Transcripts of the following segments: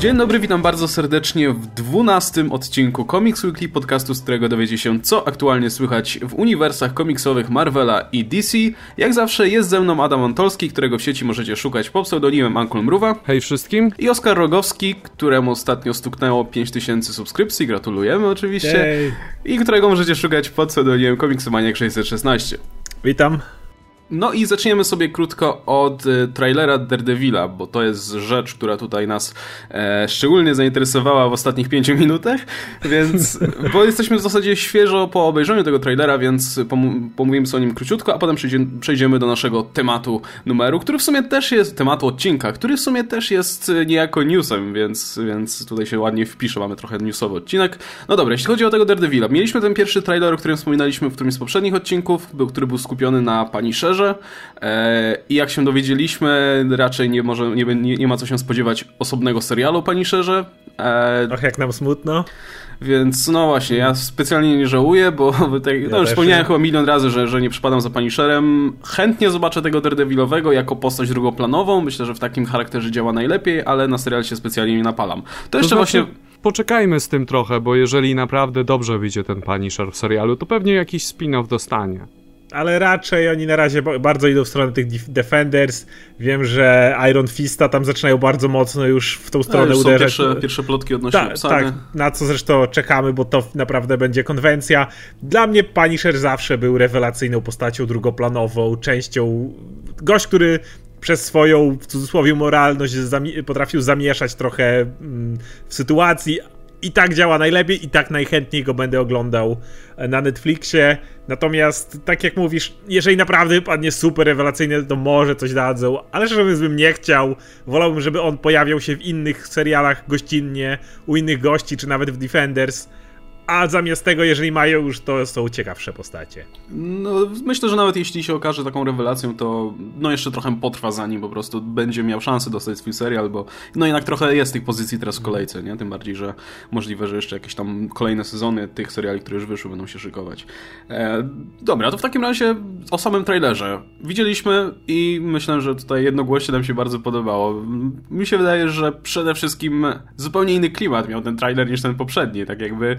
Dzień dobry, witam bardzo serdecznie w dwunastym odcinku Comics Weekly, podcastu, z którego dowiecie się, co aktualnie słychać w uniwersach komiksowych Marvela i DC. Jak zawsze jest ze mną Adam Antolski, którego w sieci możecie szukać pod pseudonimem Uncle Mruwa. Hej wszystkim. I Oskar Rogowski, któremu ostatnio stuknęło 5000 subskrypcji, gratulujemy oczywiście. Hey. I którego możecie szukać pod pseudonimem Komiksomaniak 616. Witam. No i zaczniemy sobie krótko od y, trailera Daredevila, bo to jest rzecz, która tutaj nas e, szczególnie zainteresowała w ostatnich pięciu minutach, więc, bo jesteśmy w zasadzie świeżo po obejrzeniu tego trailera, więc pom pomówimy sobie o nim króciutko, a potem przejdzie, przejdziemy do naszego tematu numeru, który w sumie też jest, tematu odcinka, który w sumie też jest y, niejako newsem, więc, więc tutaj się ładnie wpisze, mamy trochę newsowy odcinek. No dobra, jeśli chodzi o tego Daredevila, mieliśmy ten pierwszy trailer, o którym wspominaliśmy w którymś z poprzednich odcinków, był, który był skupiony na pani E, I jak się dowiedzieliśmy, raczej nie, może, nie, nie, ma co się spodziewać osobnego serialu pani Szerze. Och, jak nam smutno. Więc no właśnie, ja specjalnie nie żałuję, bo tak, ja no, już wspomniałem chyba milion razy, że, że nie przypadam za Punisherem. Chętnie zobaczę tego Daredevilowego jako postać drugoplanową. Myślę, że w takim charakterze działa najlepiej, ale na serial się specjalnie nie napalam. To, to jeszcze znaczy... właśnie poczekajmy z tym trochę, bo jeżeli naprawdę dobrze wyjdzie ten Punisher w serialu, to pewnie jakiś spin-off dostanie ale raczej oni na razie bardzo idą w stronę tych Defenders. Wiem, że Iron Fista tam zaczynają bardzo mocno już w tą stronę A, uderzać. Pierwsze, pierwsze plotki odnośnie Ta, obsady. Tak, na co zresztą czekamy, bo to naprawdę będzie konwencja. Dla mnie Punisher zawsze był rewelacyjną postacią drugoplanową, częścią... Gość, który przez swoją, w cudzysłowie, moralność zami potrafił zamieszać trochę mm, w sytuacji, i tak działa najlepiej i tak najchętniej go będę oglądał e, na Netflixie. Natomiast, tak jak mówisz, jeżeli naprawdę padnie super rewelacyjny, to może coś dadzą, ale szczerze bym nie chciał. Wolałbym, żeby on pojawiał się w innych serialach gościnnie, u innych gości, czy nawet w Defenders a zamiast tego, jeżeli mają już, to są ciekawsze postacie. No, myślę, że nawet jeśli się okaże taką rewelacją, to no jeszcze trochę potrwa zanim po prostu będzie miał szansę dostać swój serial, bo no jednak trochę jest tych pozycji teraz w kolejce, nie? Tym bardziej, że możliwe, że jeszcze jakieś tam kolejne sezony tych seriali, które już wyszły, będą się szykować. E, dobra, to w takim razie o samym trailerze. Widzieliśmy i myślę, że tutaj jednogłośnie nam się bardzo podobało. Mi się wydaje, że przede wszystkim zupełnie inny klimat miał ten trailer niż ten poprzedni, tak jakby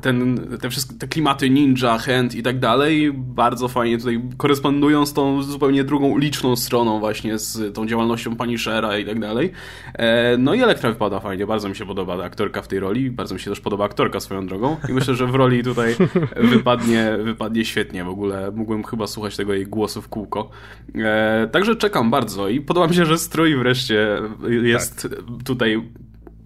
ten, te wszystkie te klimaty ninja, hand i tak dalej bardzo fajnie tutaj korespondują z tą zupełnie drugą liczną stroną właśnie z tą działalnością Punishera i tak dalej. E, no i Elektra wypada fajnie, bardzo mi się podoba ta aktorka w tej roli, bardzo mi się też podoba aktorka swoją drogą i myślę, że w roli tutaj wypadnie, wypadnie świetnie w ogóle. Mógłbym chyba słuchać tego jej głosu w kółko. E, także czekam bardzo i podoba mi się, że strój wreszcie jest tak. tutaj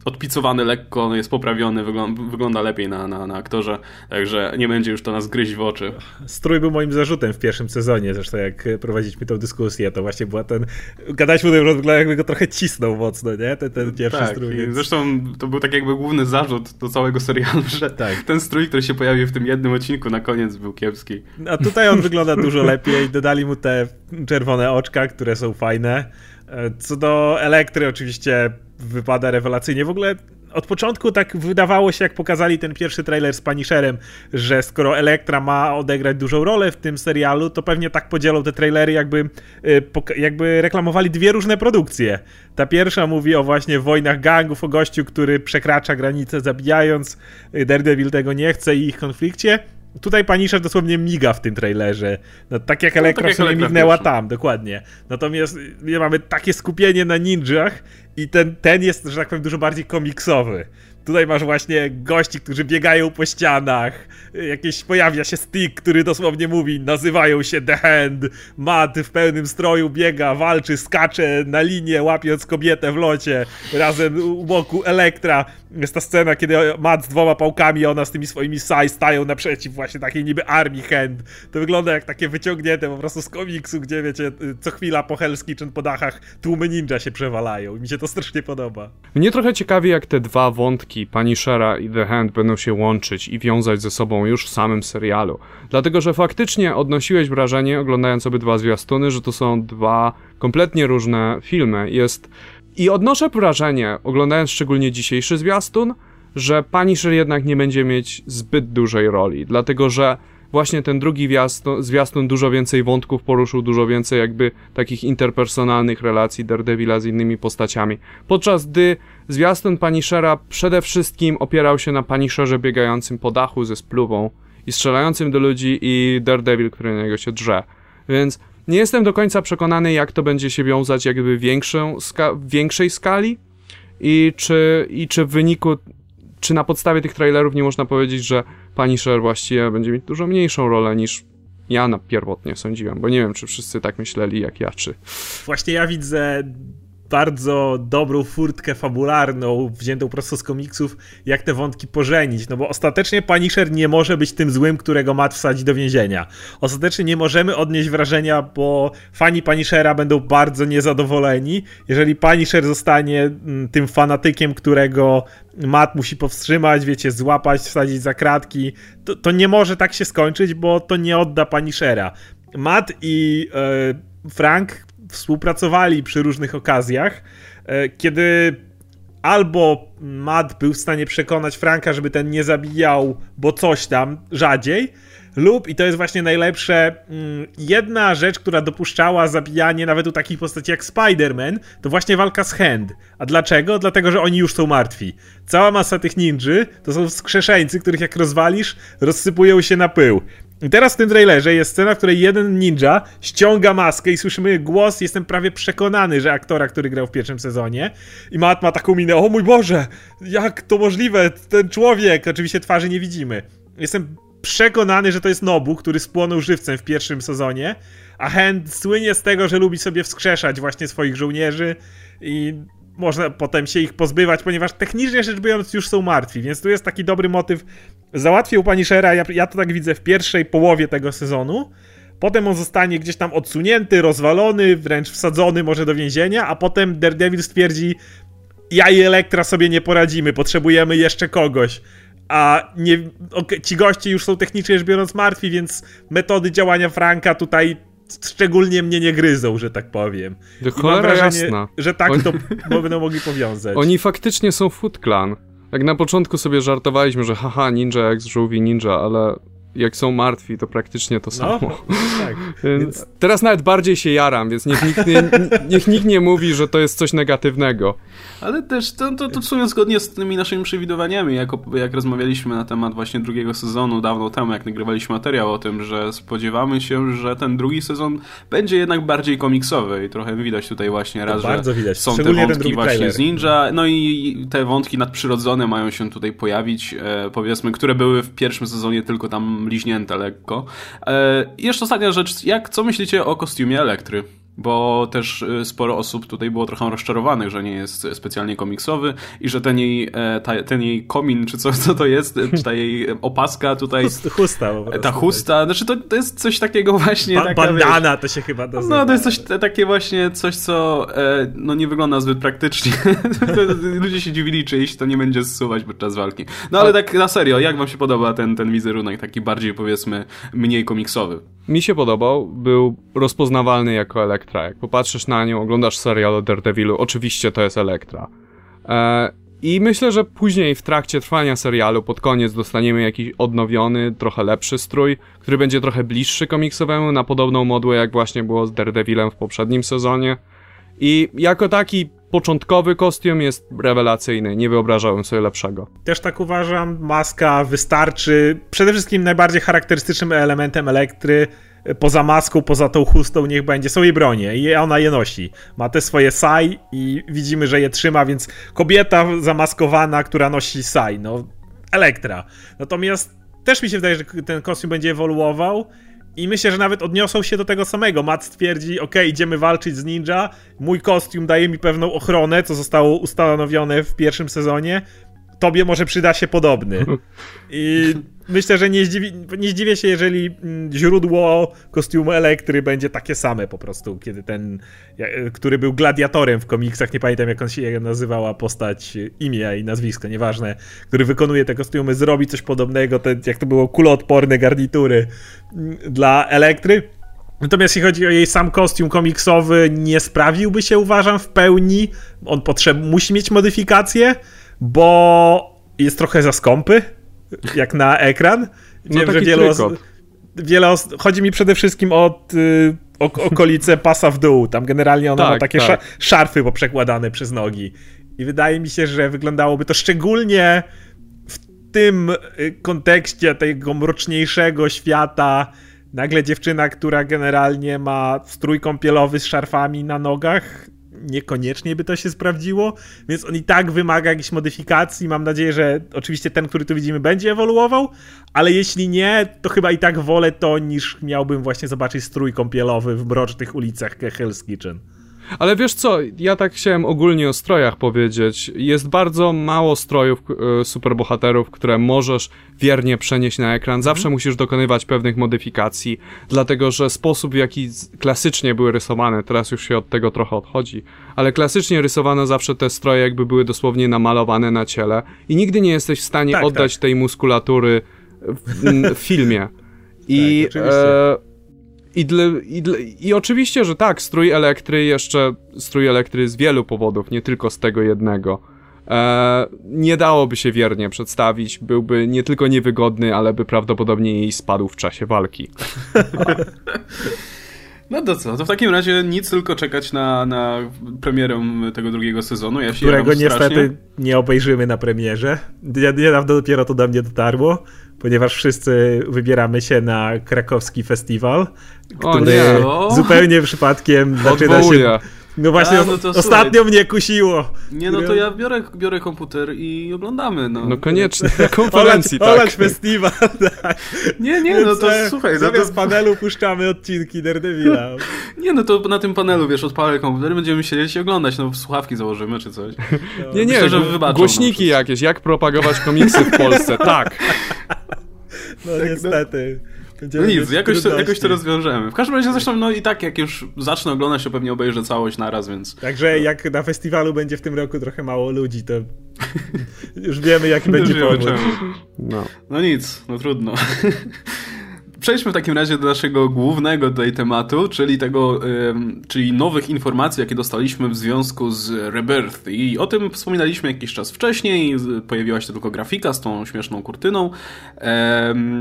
odpicowany lekko, jest poprawiony, wygląda, wygląda lepiej na, na, na aktorze, także nie będzie już to nas gryźć w oczy. Strój był moim zarzutem w pierwszym sezonie, zresztą jak prowadziliśmy tę dyskusję, to właśnie była ten, gadaliśmy o tym, że wygląda jakby go trochę cisnął mocno, nie? Ten, ten pierwszy tak, strój. Więc... Zresztą to był tak jakby główny zarzut do całego serialu, że tak. ten strój, który się pojawił w tym jednym odcinku na koniec był kiepski. A tutaj on wygląda dużo lepiej, dodali mu te czerwone oczka, które są fajne. E, co do elektry, oczywiście wypada rewelacyjnie. W ogóle od początku tak wydawało się, jak pokazali ten pierwszy trailer z Punisherem, że skoro Elektra ma odegrać dużą rolę w tym serialu, to pewnie tak podzielą te trailery, jakby, y, jakby reklamowali dwie różne produkcje. Ta pierwsza mówi o właśnie wojnach gangów, o gościu, który przekracza granicę zabijając, y, Daredevil tego nie chce i ich konflikcie. Tutaj Punisher dosłownie miga w tym trailerze. No, tak jak Elektra no, tak jak mignęła tam, dokładnie. Natomiast mamy takie skupienie na ninjach i ten, ten jest, że tak powiem, dużo bardziej komiksowy. Tutaj masz właśnie gości, którzy biegają po ścianach, jakieś pojawia się stick, który dosłownie mówi, nazywają się The Hand, Matt w pełnym stroju biega, walczy, skacze na linię, łapiąc kobietę w locie, razem u boku Elektra. Jest ta scena, kiedy Matt z dwoma pałkami, ona z tymi swoimi saj stają naprzeciw właśnie takiej niby armii Hand. To wygląda jak takie wyciągnięte po prostu z komiksu, gdzie wiecie, co chwila po Hell's Kitchen po dachach tłumy ninja się przewalają. Mi się to strasznie podoba. Mnie trochę ciekawi, jak te dwa wątki Pani Punishera i The Hand będą się łączyć i wiązać ze sobą już w samym serialu. Dlatego, że faktycznie odnosiłeś wrażenie, oglądając obydwa zwiastuny, że to są dwa kompletnie różne filmy. Jest... I odnoszę wrażenie, oglądając szczególnie dzisiejszy zwiastun, że Punisher jednak nie będzie mieć zbyt dużej roli, dlatego że właśnie ten drugi zwiastun, zwiastun dużo więcej wątków poruszył, dużo więcej jakby takich interpersonalnych relacji Daredevila z innymi postaciami. Podczas gdy zwiastun Punishera przede wszystkim opierał się na Punisherze biegającym po dachu ze spluwą i strzelającym do ludzi i Daredevil, który na niego się drze. Więc nie jestem do końca przekonany, jak to będzie się wiązać jakby większą ska większej skali i czy, i czy w wyniku, czy na podstawie tych trailerów nie można powiedzieć, że Punisher właściwie będzie mieć dużo mniejszą rolę niż ja na pierwotnie sądziłem, bo nie wiem, czy wszyscy tak myśleli jak ja, czy... Właśnie ja widzę bardzo dobrą furtkę fabularną, wziętą prosto z komiksów, jak te wątki pożenić. No bo ostatecznie Punisher nie może być tym złym, którego Matt wsadzi do więzienia. Ostatecznie nie możemy odnieść wrażenia, bo fani Punishera będą bardzo niezadowoleni, jeżeli Punisher zostanie mm, tym fanatykiem, którego Matt musi powstrzymać, wiecie, złapać, wsadzić za kratki. To, to nie może tak się skończyć, bo to nie odda Punishera. Matt i e, Frank współpracowali przy różnych okazjach, e, kiedy albo Matt był w stanie przekonać Franka, żeby ten nie zabijał, bo coś tam, rzadziej, lub, i to jest właśnie najlepsze, mm, jedna rzecz, która dopuszczała zabijanie nawet u takich postaci jak Spider-Man, to właśnie walka z Hand. A dlaczego? Dlatego, że oni już są martwi. Cała masa tych ninży to są skrzeszeńcy, których jak rozwalisz, rozsypują się na pył. I teraz w tym trailerze jest scena, w której jeden ninja ściąga maskę i słyszymy głos. Jestem prawie przekonany, że aktora, który grał w pierwszym sezonie. I Matt ma taką minę, o mój Boże, jak to możliwe, ten człowiek. Oczywiście twarzy nie widzimy. Jestem przekonany, że to jest Nobu, który spłonął żywcem w pierwszym sezonie, a Hand słynie z tego, że lubi sobie wskrzeszać właśnie swoich żołnierzy i można potem się ich pozbywać, ponieważ technicznie rzecz biorąc już są martwi, więc tu jest taki dobry motyw. Załatwił Punishera, ja, ja to tak widzę w pierwszej połowie tego sezonu, potem on zostanie gdzieś tam odsunięty, rozwalony, wręcz wsadzony może do więzienia, a potem Daredevil stwierdzi ja i Elektra sobie nie poradzimy, potrzebujemy jeszcze kogoś. A nie, ci goście już są technicznie rzecz biorąc martwi, więc metody działania Franka tutaj szczególnie mnie nie gryzą, że tak powiem. Cholera wrażenie, jasna. że tak Oni... to będą mogli powiązać. Oni faktycznie są Foot Clan. Jak na początku sobie żartowaliśmy, że haha, ninja jak z żółwi ninja, ale jak są martwi, to praktycznie to no, samo. No, tak. więc... Teraz nawet bardziej się jaram, więc niech nikt, nie, niech nikt nie mówi, że to jest coś negatywnego. Ale też to, to, to w sumie zgodnie z tymi naszymi przewidywaniami, jak, jak rozmawialiśmy na temat właśnie drugiego sezonu dawno temu, jak nagrywaliśmy materiał o tym, że spodziewamy się, że ten drugi sezon będzie jednak bardziej komiksowy i trochę widać tutaj właśnie raz, że widać. są te wątki właśnie trailer. z ninja, no i te wątki nadprzyrodzone mają się tutaj pojawić, e, powiedzmy, które były w pierwszym sezonie tylko tam bliźnięte lekko. E, I jeszcze ostatnia rzecz, jak, co myślicie o kostiumie Elektry? Bo też y, sporo osób tutaj było trochę rozczarowanych, że nie jest specjalnie komiksowy i że ten jej, e, ta, ten jej komin, czy co, co to jest, czy ta jej opaska tutaj... Chusta Ta chusta, znaczy to, to jest coś takiego właśnie... Ba taka, bandana wiesz, to się chyba nazywa. No to jest coś takie właśnie, coś co e, no nie wygląda zbyt praktycznie. Ludzie się dziwili, czy jeśli to nie będzie zsuwać podczas walki. No ale tak na serio, jak wam się podoba ten, ten wizerunek, taki bardziej powiedzmy mniej komiksowy? Mi się podobał, był rozpoznawalny jako Elektra. Jak popatrzysz na nią, oglądasz serial o Daredevilu, oczywiście to jest Elektra. E, I myślę, że później w trakcie trwania serialu, pod koniec, dostaniemy jakiś odnowiony, trochę lepszy strój, który będzie trochę bliższy komiksowemu, na podobną modłę, jak właśnie było z Daredevilem w poprzednim sezonie. I jako taki początkowy kostium jest rewelacyjny, nie wyobrażałem sobie lepszego. Też tak uważam, maska wystarczy. Przede wszystkim najbardziej charakterystycznym elementem elektry poza maską, poza tą chustą, niech będzie, są jej bronie i ona je nosi. Ma te swoje saj i widzimy, że je trzyma, więc kobieta zamaskowana, która nosi saj, no Elektra. Natomiast też mi się wydaje, że ten kostium będzie ewoluował i myślę, że nawet odniosą się do tego samego. Matt stwierdzi, ok, idziemy walczyć z ninja, mój kostium daje mi pewną ochronę, co zostało ustanowione w pierwszym sezonie, tobie może przyda się podobny. I myślę, że nie, zdziwi, nie zdziwię się, jeżeli mm, źródło kostiumu Elektry będzie takie same po prostu, kiedy ten, który był gladiatorem w komiksach, nie pamiętam jak on się nazywała postać, imię i nazwisko, nieważne, który wykonuje te kostiumy, zrobi coś podobnego, te, jak to było kuloodporne garnitury mm, dla Elektry. Natomiast jeśli chodzi o jej sam kostium komiksowy, nie sprawiłby się, uważam, w pełni. On potrzeb musi mieć modyfikacje, bo jest trochę za skąpy, jak na ekran. No Wiem, że wiele osób, wiele chodzi mi przede wszystkim o y, okolice pasa w dół. Tam generalnie ona tak, ma takie tak. szarfy poprzekładane przez nogi. I wydaje mi się, że wyglądałoby to szczególnie w tym y, kontekście tego mroczniejszego świata. Nagle dziewczyna, która generalnie ma strój kąpielowy z szarfami na nogach, niekoniecznie by to się sprawdziło, więc on i tak wymaga jakichś modyfikacji. Mam nadzieję, że oczywiście ten, który tu widzimy, będzie ewoluował, ale jeśli nie, to chyba i tak wolę to, niż miałbym właśnie zobaczyć strój kąpielowy w mrocznych ulicach Hell's Kitchen. Ale wiesz co, ja tak chciałem ogólnie o strojach powiedzieć. Jest bardzo mało strojów e, superbohaterów, które możesz wiernie przenieść na ekran. Zawsze mhm. musisz dokonywać pewnych modyfikacji, dlatego że sposób, w jaki klasycznie były rysowane, teraz już się od tego trochę odchodzi, ale klasycznie rysowano zawsze te stroje, jakby były dosłownie namalowane na ciele i nigdy nie jesteś w stanie tak, oddać tak. tej muskulatury w, w filmie. I tak, i, dla, i, dla, I oczywiście, że tak, strój elektry jeszcze, strój elektry z wielu powodów, nie tylko z tego jednego. E, nie dałoby się wiernie przedstawić, byłby nie tylko niewygodny, ale by prawdopodobnie jej spadł w czasie walki. No to co, to w takim razie nic, tylko czekać na, na premierę tego drugiego sezonu. Ja się Którego niestety nie obejrzymy na premierze. Niedawno dopiero to do mnie dotarło, ponieważ wszyscy wybieramy się na krakowski festiwal, który zupełnie przypadkiem zaczyna się no właśnie, A, no to, ostatnio słuchaj. mnie kusiło. Nie, no to ja biorę, biorę komputer i oglądamy. No, no koniecznie, na konferencji, tak. Olać festiwal, tak. Nie, nie, no to e, słuchaj. Zamiast no to... panelu puszczamy odcinki Daredevila. nie, no to na tym panelu, wiesz, odpalę komputer będziemy siedzieć i oglądać, no słuchawki założymy czy coś. No. Nie, nie, Myślę, że wybaczą, głośniki no, jakieś, jak propagować komiksy w Polsce, tak. No tak, niestety. No. No nic, jakoś to, jakoś to rozwiążemy. W każdym razie zresztą, no i tak, jak już zacznę oglądać, to pewnie obejrzę całość naraz, więc... Także jak na festiwalu będzie w tym roku trochę mało ludzi, to już wiemy, jaki będzie powód. No. no nic, no trudno. Przejdźmy w takim razie do naszego głównego tutaj tematu, czyli tego, czyli nowych informacji, jakie dostaliśmy w związku z Rebirth. I o tym wspominaliśmy jakiś czas wcześniej, pojawiła się tylko grafika z tą śmieszną kurtyną.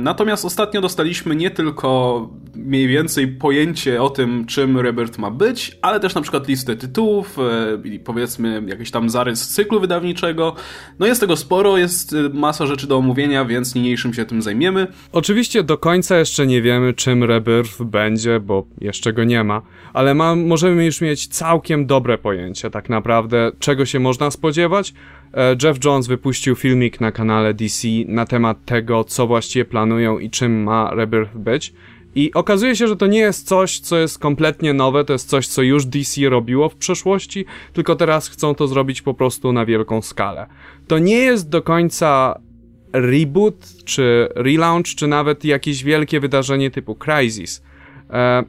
Natomiast ostatnio dostaliśmy nie tylko mniej więcej pojęcie o tym, czym Rebirth ma być, ale też na przykład listę tytułów e, i powiedzmy jakiś tam zarys cyklu wydawniczego. No jest tego sporo, jest masa rzeczy do omówienia, więc niniejszym się tym zajmiemy. Oczywiście do końca jeszcze nie wiemy, czym Rebirth będzie, bo jeszcze go nie ma, ale ma, możemy już mieć całkiem dobre pojęcie tak naprawdę, czego się można spodziewać. E, Jeff Jones wypuścił filmik na kanale DC na temat tego, co właściwie planują i czym ma Rebirth być. I okazuje się, że to nie jest coś, co jest kompletnie nowe, to jest coś, co już DC robiło w przeszłości, tylko teraz chcą to zrobić po prostu na wielką skalę. To nie jest do końca reboot, czy relaunch, czy nawet jakieś wielkie wydarzenie typu Crisis, e,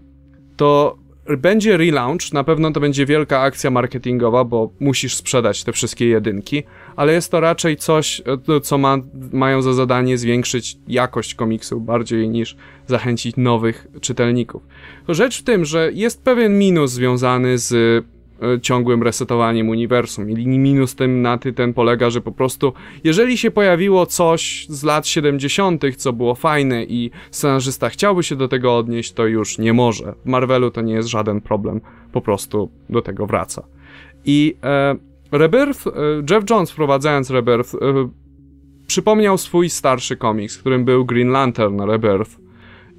to będzie relaunch, na pewno to będzie wielka akcja marketingowa, bo musisz sprzedać te wszystkie jedynki, ale jest to raczej coś, e, co ma, mają za zadanie zwiększyć jakość komiksu bardziej niż zachęcić nowych czytelników. Rzecz w tym, że jest pewien minus związany z ciągłym resetowaniem uniwersum. I minus tym na ty ten polega, że po prostu jeżeli się pojawiło coś z lat 70., co było fajne i scenarzysta chciałby się do tego odnieść, to już nie może. W Marvelu to nie jest żaden problem, po prostu do tego wraca. I e, Rebirth, e, Jeff Jones wprowadzając Rebirth, e, przypomniał swój starszy komiks, którym był Green Lantern Rebirth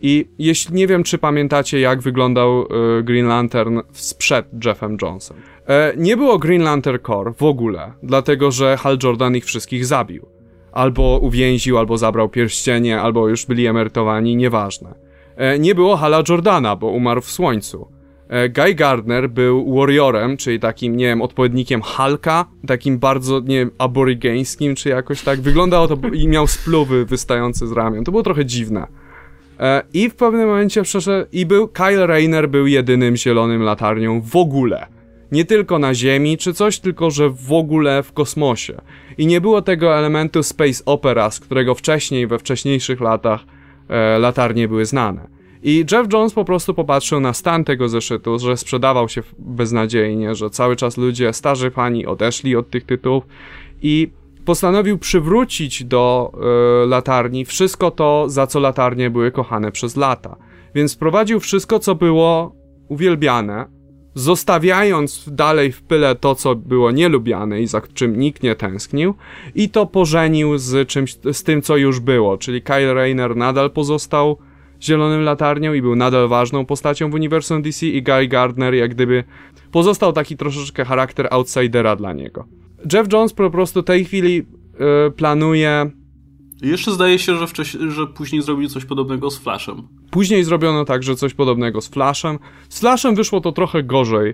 i jeśli nie wiem, czy pamiętacie, jak wyglądał y, Green Lantern sprzed Jeffem Jonesem. E, nie było Green Lantern Corps w ogóle, dlatego że Hal Jordan ich wszystkich zabił. Albo uwięził, albo zabrał pierścienie, albo już byli emerytowani, nieważne. E, nie było Hala Jordana, bo umarł w słońcu. E, Guy Gardner był warriorem, czyli takim, nie wiem, odpowiednikiem Halka, takim bardzo, nie wiem, aborygeńskim, czy jakoś tak. Wyglądało to i miał spluwy wystające z ramion. To było trochę dziwne. E, I w pewnym momencie przeszedł, i był, Kyle Rayner był jedynym zielonym latarnią w ogóle. Nie tylko na Ziemi czy coś, tylko że w ogóle w kosmosie. I nie było tego elementu space opera, z którego wcześniej, we wcześniejszych latach, e, latarnie były znane. I Jeff Jones po prostu popatrzył na stan tego zeszytu, że sprzedawał się beznadziejnie, że cały czas ludzie, starzy fani odeszli od tych tytułów i postanowił przywrócić do y, latarni wszystko to, za co latarnie były kochane przez lata. Więc wprowadził wszystko, co było uwielbiane, zostawiając dalej w pyle to, co było nielubiane i za czym nikt nie tęsknił, i to pożenił z czymś, z tym, co już było, czyli Kyle Rayner nadal pozostał Zielonym Latarnią i był nadal ważną postacią w uniwersum DC i Guy Gardner jak gdyby pozostał taki troszeczkę charakter outsidera dla niego. Jeff Jones po prostu w tej chwili yy, planuje jeszcze zdaje się, że, wcześniej, że później zrobił coś podobnego z Flashem. Później zrobiono także coś podobnego z Flashem. Z Flashem wyszło to trochę gorzej,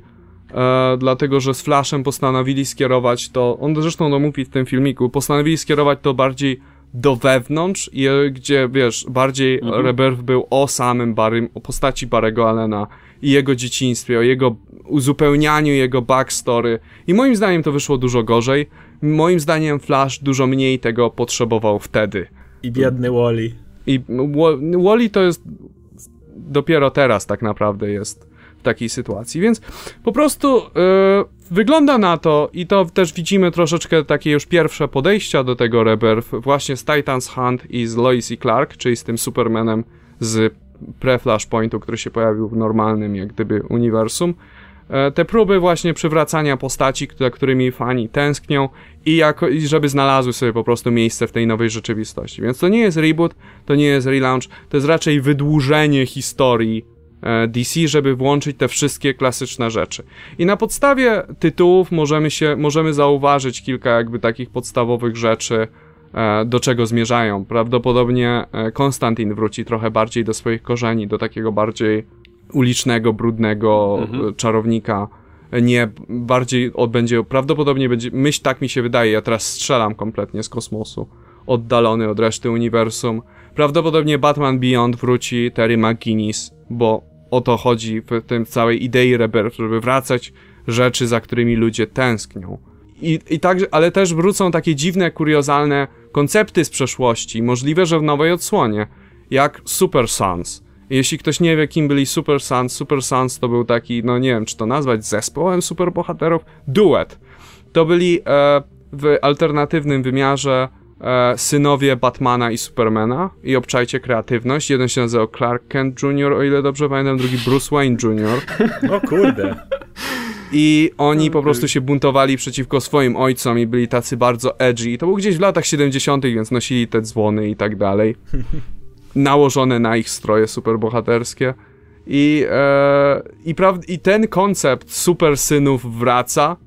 e, dlatego że z Flashem postanowili skierować to, on zresztą to mówi w tym filmiku, postanowili skierować to bardziej do wewnątrz, i, gdzie wiesz, bardziej mhm. Rebirth był o samym Barrym, o postaci Barego Allena i jego dzieciństwie, o jego uzupełnianiu jego backstory. I moim zdaniem to wyszło dużo gorzej. Moim zdaniem Flash dużo mniej tego potrzebował wtedy. I biedny Wally. I Wally to jest dopiero teraz tak naprawdę jest w takiej sytuacji, więc po prostu yy, wygląda na to i to też widzimy troszeczkę takie już pierwsze podejścia do tego Rebirth właśnie z Titans Hunt i z Lois i Clark, czyli z tym Supermanem z pre-Flashpointu, który się pojawił w normalnym jak gdyby uniwersum. E, te próby właśnie przywracania postaci, za którymi fani tęsknią i, jako, i żeby znalazły sobie po prostu miejsce w tej nowej rzeczywistości. Więc to nie jest reboot, to nie jest relaunch, to jest raczej wydłużenie historii e, DC, żeby włączyć te wszystkie klasyczne rzeczy. I na podstawie tytułów możemy się, możemy zauważyć kilka jakby takich podstawowych rzeczy, do czego zmierzają. Prawdopodobnie Konstantin wróci trochę bardziej do swoich korzeni, do takiego bardziej ulicznego, brudnego mhm. czarownika. Nie, bardziej odbędzie, prawdopodobnie będzie, myśl tak mi się wydaje, ja teraz strzelam kompletnie z kosmosu, oddalony od reszty uniwersum. Prawdopodobnie Batman Beyond wróci Terry McGuinness, bo o to chodzi w tym całej idei Rebirth, żeby wracać rzeczy, za którymi ludzie tęsknią. I, i także, ale też wrócą takie dziwne, kuriozalne koncepty z przeszłości, możliwe, że w nowej odsłonie, jak Super Sons jeśli ktoś nie wie, kim byli Super Sons, Super Sons to był taki, no nie wiem, czy to nazwać zespołem superbohaterów, duet. To byli e, w alternatywnym wymiarze e, synowie Batmana i Supermana i obczajcie kreatywność. Jeden się nazywał Clark Kent Jr., o ile dobrze pamiętam, drugi Bruce Wayne Jr. O kurde. I oni okay. po prostu się buntowali przeciwko swoim ojcom i byli tacy bardzo edgy. I to był gdzieś w latach 70., więc nosili te dzwony i tak dalej. nałożone na ich stroje superbohaterskie. I, e, i, I ten koncept super synów wraca.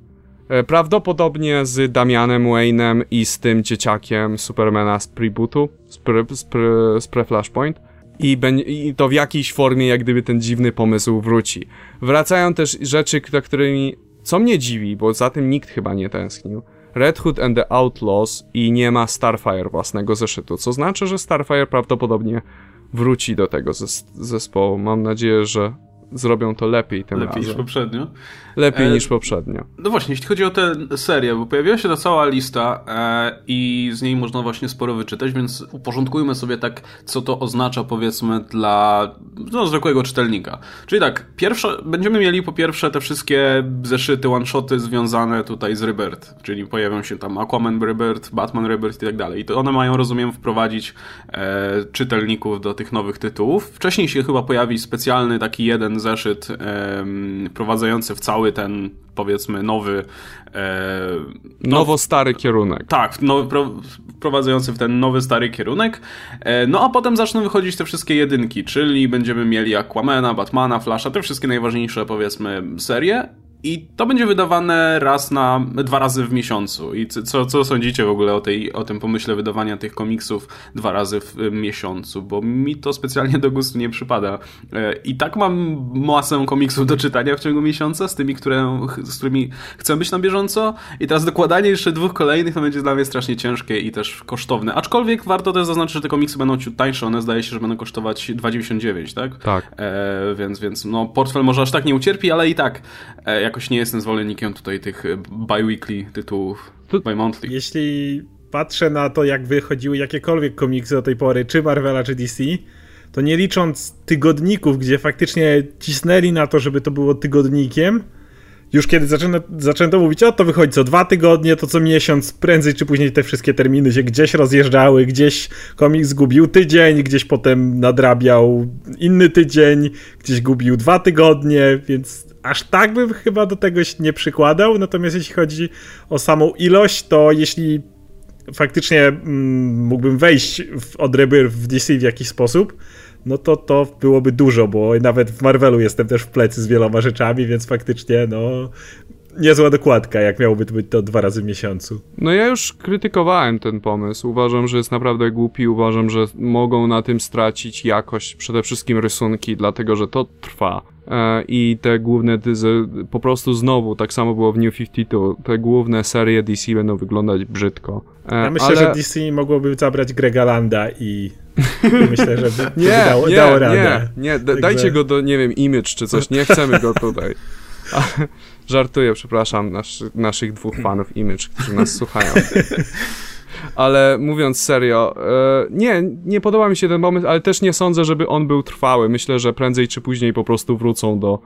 E, prawdopodobnie z Damianem Wayne'em i z tym dzieciakiem Supermana z prebootu, z, pre, z, pre, z pre-Flashpoint. I, I to w jakiejś formie, jak gdyby ten dziwny pomysł wróci. Wracają też rzeczy, którymi, co mnie dziwi, bo za tym nikt chyba nie tęsknił Red Hood and the Outlaws i nie ma Starfire własnego zeszytu, co znaczy, że Starfire prawdopodobnie wróci do tego zespołu. Mam nadzieję, że zrobią to lepiej tym lepiej razem. Lepiej niż poprzednio. Lepiej e, niż poprzednio. No właśnie, jeśli chodzi o tę serię, bo pojawiła się ta cała lista e, i z niej można właśnie sporo wyczytać, więc uporządkujmy sobie tak, co to oznacza powiedzmy dla no, zwykłego czytelnika. Czyli tak, pierwsze, będziemy mieli po pierwsze te wszystkie zeszyty, one-shoty związane tutaj z Rebirth, czyli pojawią się tam Aquaman Rebirth, Batman Rebirth i tak dalej. I to one mają, rozumiem, wprowadzić e, czytelników do tych nowych tytułów. Wcześniej się chyba pojawi specjalny taki jeden zeszyt e, prowadzający w cały ten, powiedzmy, nowy... E, Nowo-stary kierunek. Tak, no, pro, wprowadzający w ten nowy, stary kierunek. E, no a potem zaczną wychodzić te wszystkie jedynki, czyli będziemy mieli Aquamana, Batmana, Flasha, te wszystkie najważniejsze, powiedzmy, serie i to będzie wydawane raz na, dwa razy w miesiącu. I co, co sądzicie w ogóle o, tej, o tym pomyśle wydawania tych komiksów dwa razy w miesiącu? Bo mi to specjalnie do gustu nie przypada. E, I tak mam masę komiksów do czytania w ciągu miesiąca, z tymi, które, z którymi chcę być na bieżąco. I teraz dokładanie jeszcze dwóch kolejnych to będzie dla mnie strasznie ciężkie i też kosztowne. Aczkolwiek warto też zaznaczyć, że te komiksy będą ciut tańsze. One zdaje się, że będą kosztować 2,99, tak? Tak. E, więc, więc no, portfel może aż tak nie ucierpi, ale i tak e, jakoś nie jestem zwolennikiem tutaj tych e, bi-weekly tytułów, bi-monthly. Jeśli patrzę na to, jak wychodziły jakiekolwiek komiksy do tej pory, czy Marvela, czy DC, to nie licząc tygodników, gdzie faktycznie cisnęli na to, żeby to było tygodnikiem, już kiedy zaczęto, zaczęto mówić, o to wychodzi co dwa tygodnie, to co miesiąc, prędzej czy później te wszystkie terminy się gdzieś rozjeżdżały, gdzieś komiks zgubił tydzień, gdzieś potem nadrabiał inny tydzień, gdzieś gubił dwa tygodnie, więc aż tak bym chyba do tego się nie przykładał. Natomiast jeśli chodzi o samą ilość, to jeśli faktycznie mm, mógłbym wejść w odryby w DC w jakiś sposób, no to to byłoby dużo, bo nawet w Marvelu jestem też w plecy z wieloma rzeczami, więc faktycznie no niezła dokładka, jak miałoby to być to dwa razy w miesiącu. No ja już krytykowałem ten pomysł. Uważam, że jest naprawdę głupi. Uważam, że mogą na tym stracić jakość, przede wszystkim rysunki, dlatego że to trwa. E, I te główne, po prostu znowu, tak samo było w New 52, te główne serie DC będą wyglądać brzydko. E, ja myślę, ale... że DC mogłoby zabrać Grega Landa i myślę, że by, nie, dało, nie, dało radę. Nie, nie, dajcie go do, nie wiem, Image czy coś, nie chcemy go tutaj. Żartuję, przepraszam, nasz, naszych dwóch fanów Image, którzy nas słuchają. Ale mówiąc serio, e, nie, nie podoba mi się ten pomysł, ale też nie sądzę, żeby on był trwały. Myślę, że prędzej czy później po prostu wrócą do,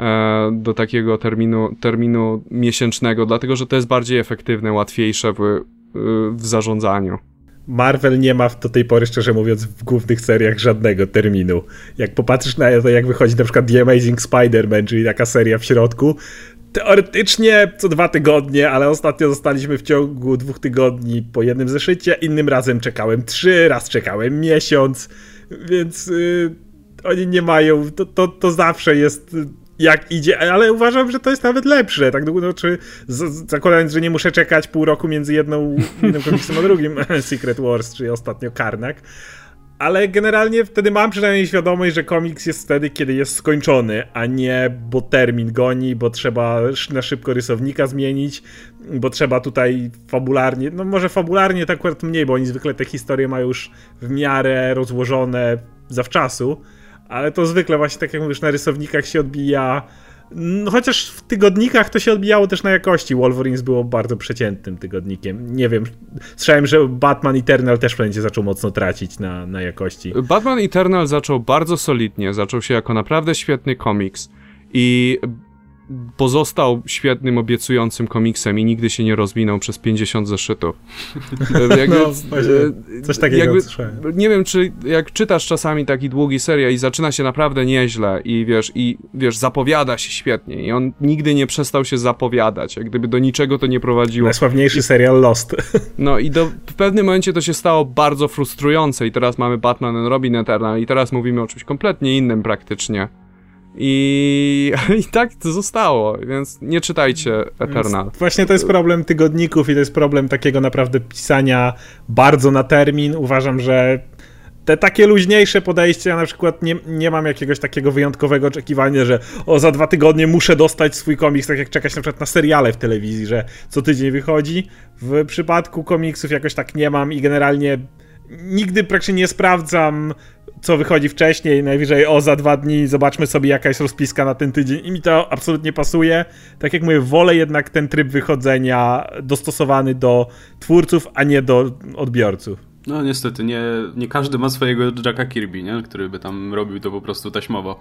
e, do takiego terminu, terminu miesięcznego, dlatego że to jest bardziej efektywne, łatwiejsze w, w zarządzaniu. Marvel nie ma do tej pory, szczerze mówiąc, w głównych seriach żadnego terminu. Jak popatrzysz na to, jak wychodzi na przykład The Amazing Spider-Man, czyli taka seria w środku, teoretycznie co dwa tygodnie, ale ostatnio zostaliśmy w ciągu dwóch tygodni po jednym zeszycie, innym razem czekałem trzy, raz czekałem miesiąc, więc yy, oni nie mają, to, to, to zawsze jest jak idzie, ale uważam, że to jest nawet lepsze, tak długo, czy zakładając, że nie muszę czekać pół roku między jedną, jednym komiksem a drugim, Secret Wars, czy ostatnio Karnak, ale generalnie wtedy mam przynajmniej świadomość, że komiks jest wtedy, kiedy jest skończony, a nie bo termin goni, bo trzeba na szybko rysownika zmienić, bo trzeba tutaj fabularnie, no może fabularnie tak akurat mniej, bo oni zwykle te historie mają już w miarę rozłożone zawczasu, ale to zwykle właśnie tak jak mówisz, na rysownikach się odbija no, chociaż w tygodnikach to się odbijało też na jakości. Wolverines było bardzo przeciętnym tygodnikiem. Nie wiem, słyszałem, że Batman Eternal też będzie zaczął mocno tracić na, na jakości. Batman Eternal zaczął bardzo solidnie, zaczął się jako naprawdę świetny komiks i pozostał świetnym, obiecującym komiksem i nigdy się nie rozwinął przez 50 zeszytów. jakby, no, e, coś takiego jakby, Nie wiem, czy jak czytasz czasami taki długi serial i zaczyna się naprawdę nieźle i wiesz, i wiesz, zapowiada się świetnie i on nigdy nie przestał się zapowiadać, jak gdyby do niczego to nie prowadziło. Najsławniejszy serial Lost. No i do, w pewnym momencie to się stało bardzo frustrujące i teraz mamy Batman and Robin Eternal i teraz mówimy o czymś kompletnie innym praktycznie. I, I tak to zostało, więc nie czytajcie Eternal. Więc właśnie to jest problem tygodników i to jest problem takiego naprawdę pisania bardzo na termin. Uważam, że te takie luźniejsze podejście, ja na przykład nie, nie mam jakiegoś takiego wyjątkowego oczekiwania, że o za dwa tygodnie muszę dostać swój komiks, tak jak czekać na przykład na seriale w telewizji, że co tydzień wychodzi. W przypadku komiksów jakoś tak nie mam i generalnie nigdy praktycznie nie sprawdzam co wychodzi wcześniej, najwyżej o za dwa dni zobaczmy sobie jaka jest rozpiska na ten tydzień i mi to absolutnie pasuje. Tak jak mówię, wolę jednak ten tryb wychodzenia dostosowany do twórców, a nie do odbiorców. No niestety, nie, nie każdy ma swojego Jacka Kirby, nie? który by tam robił to po prostu taśmowo.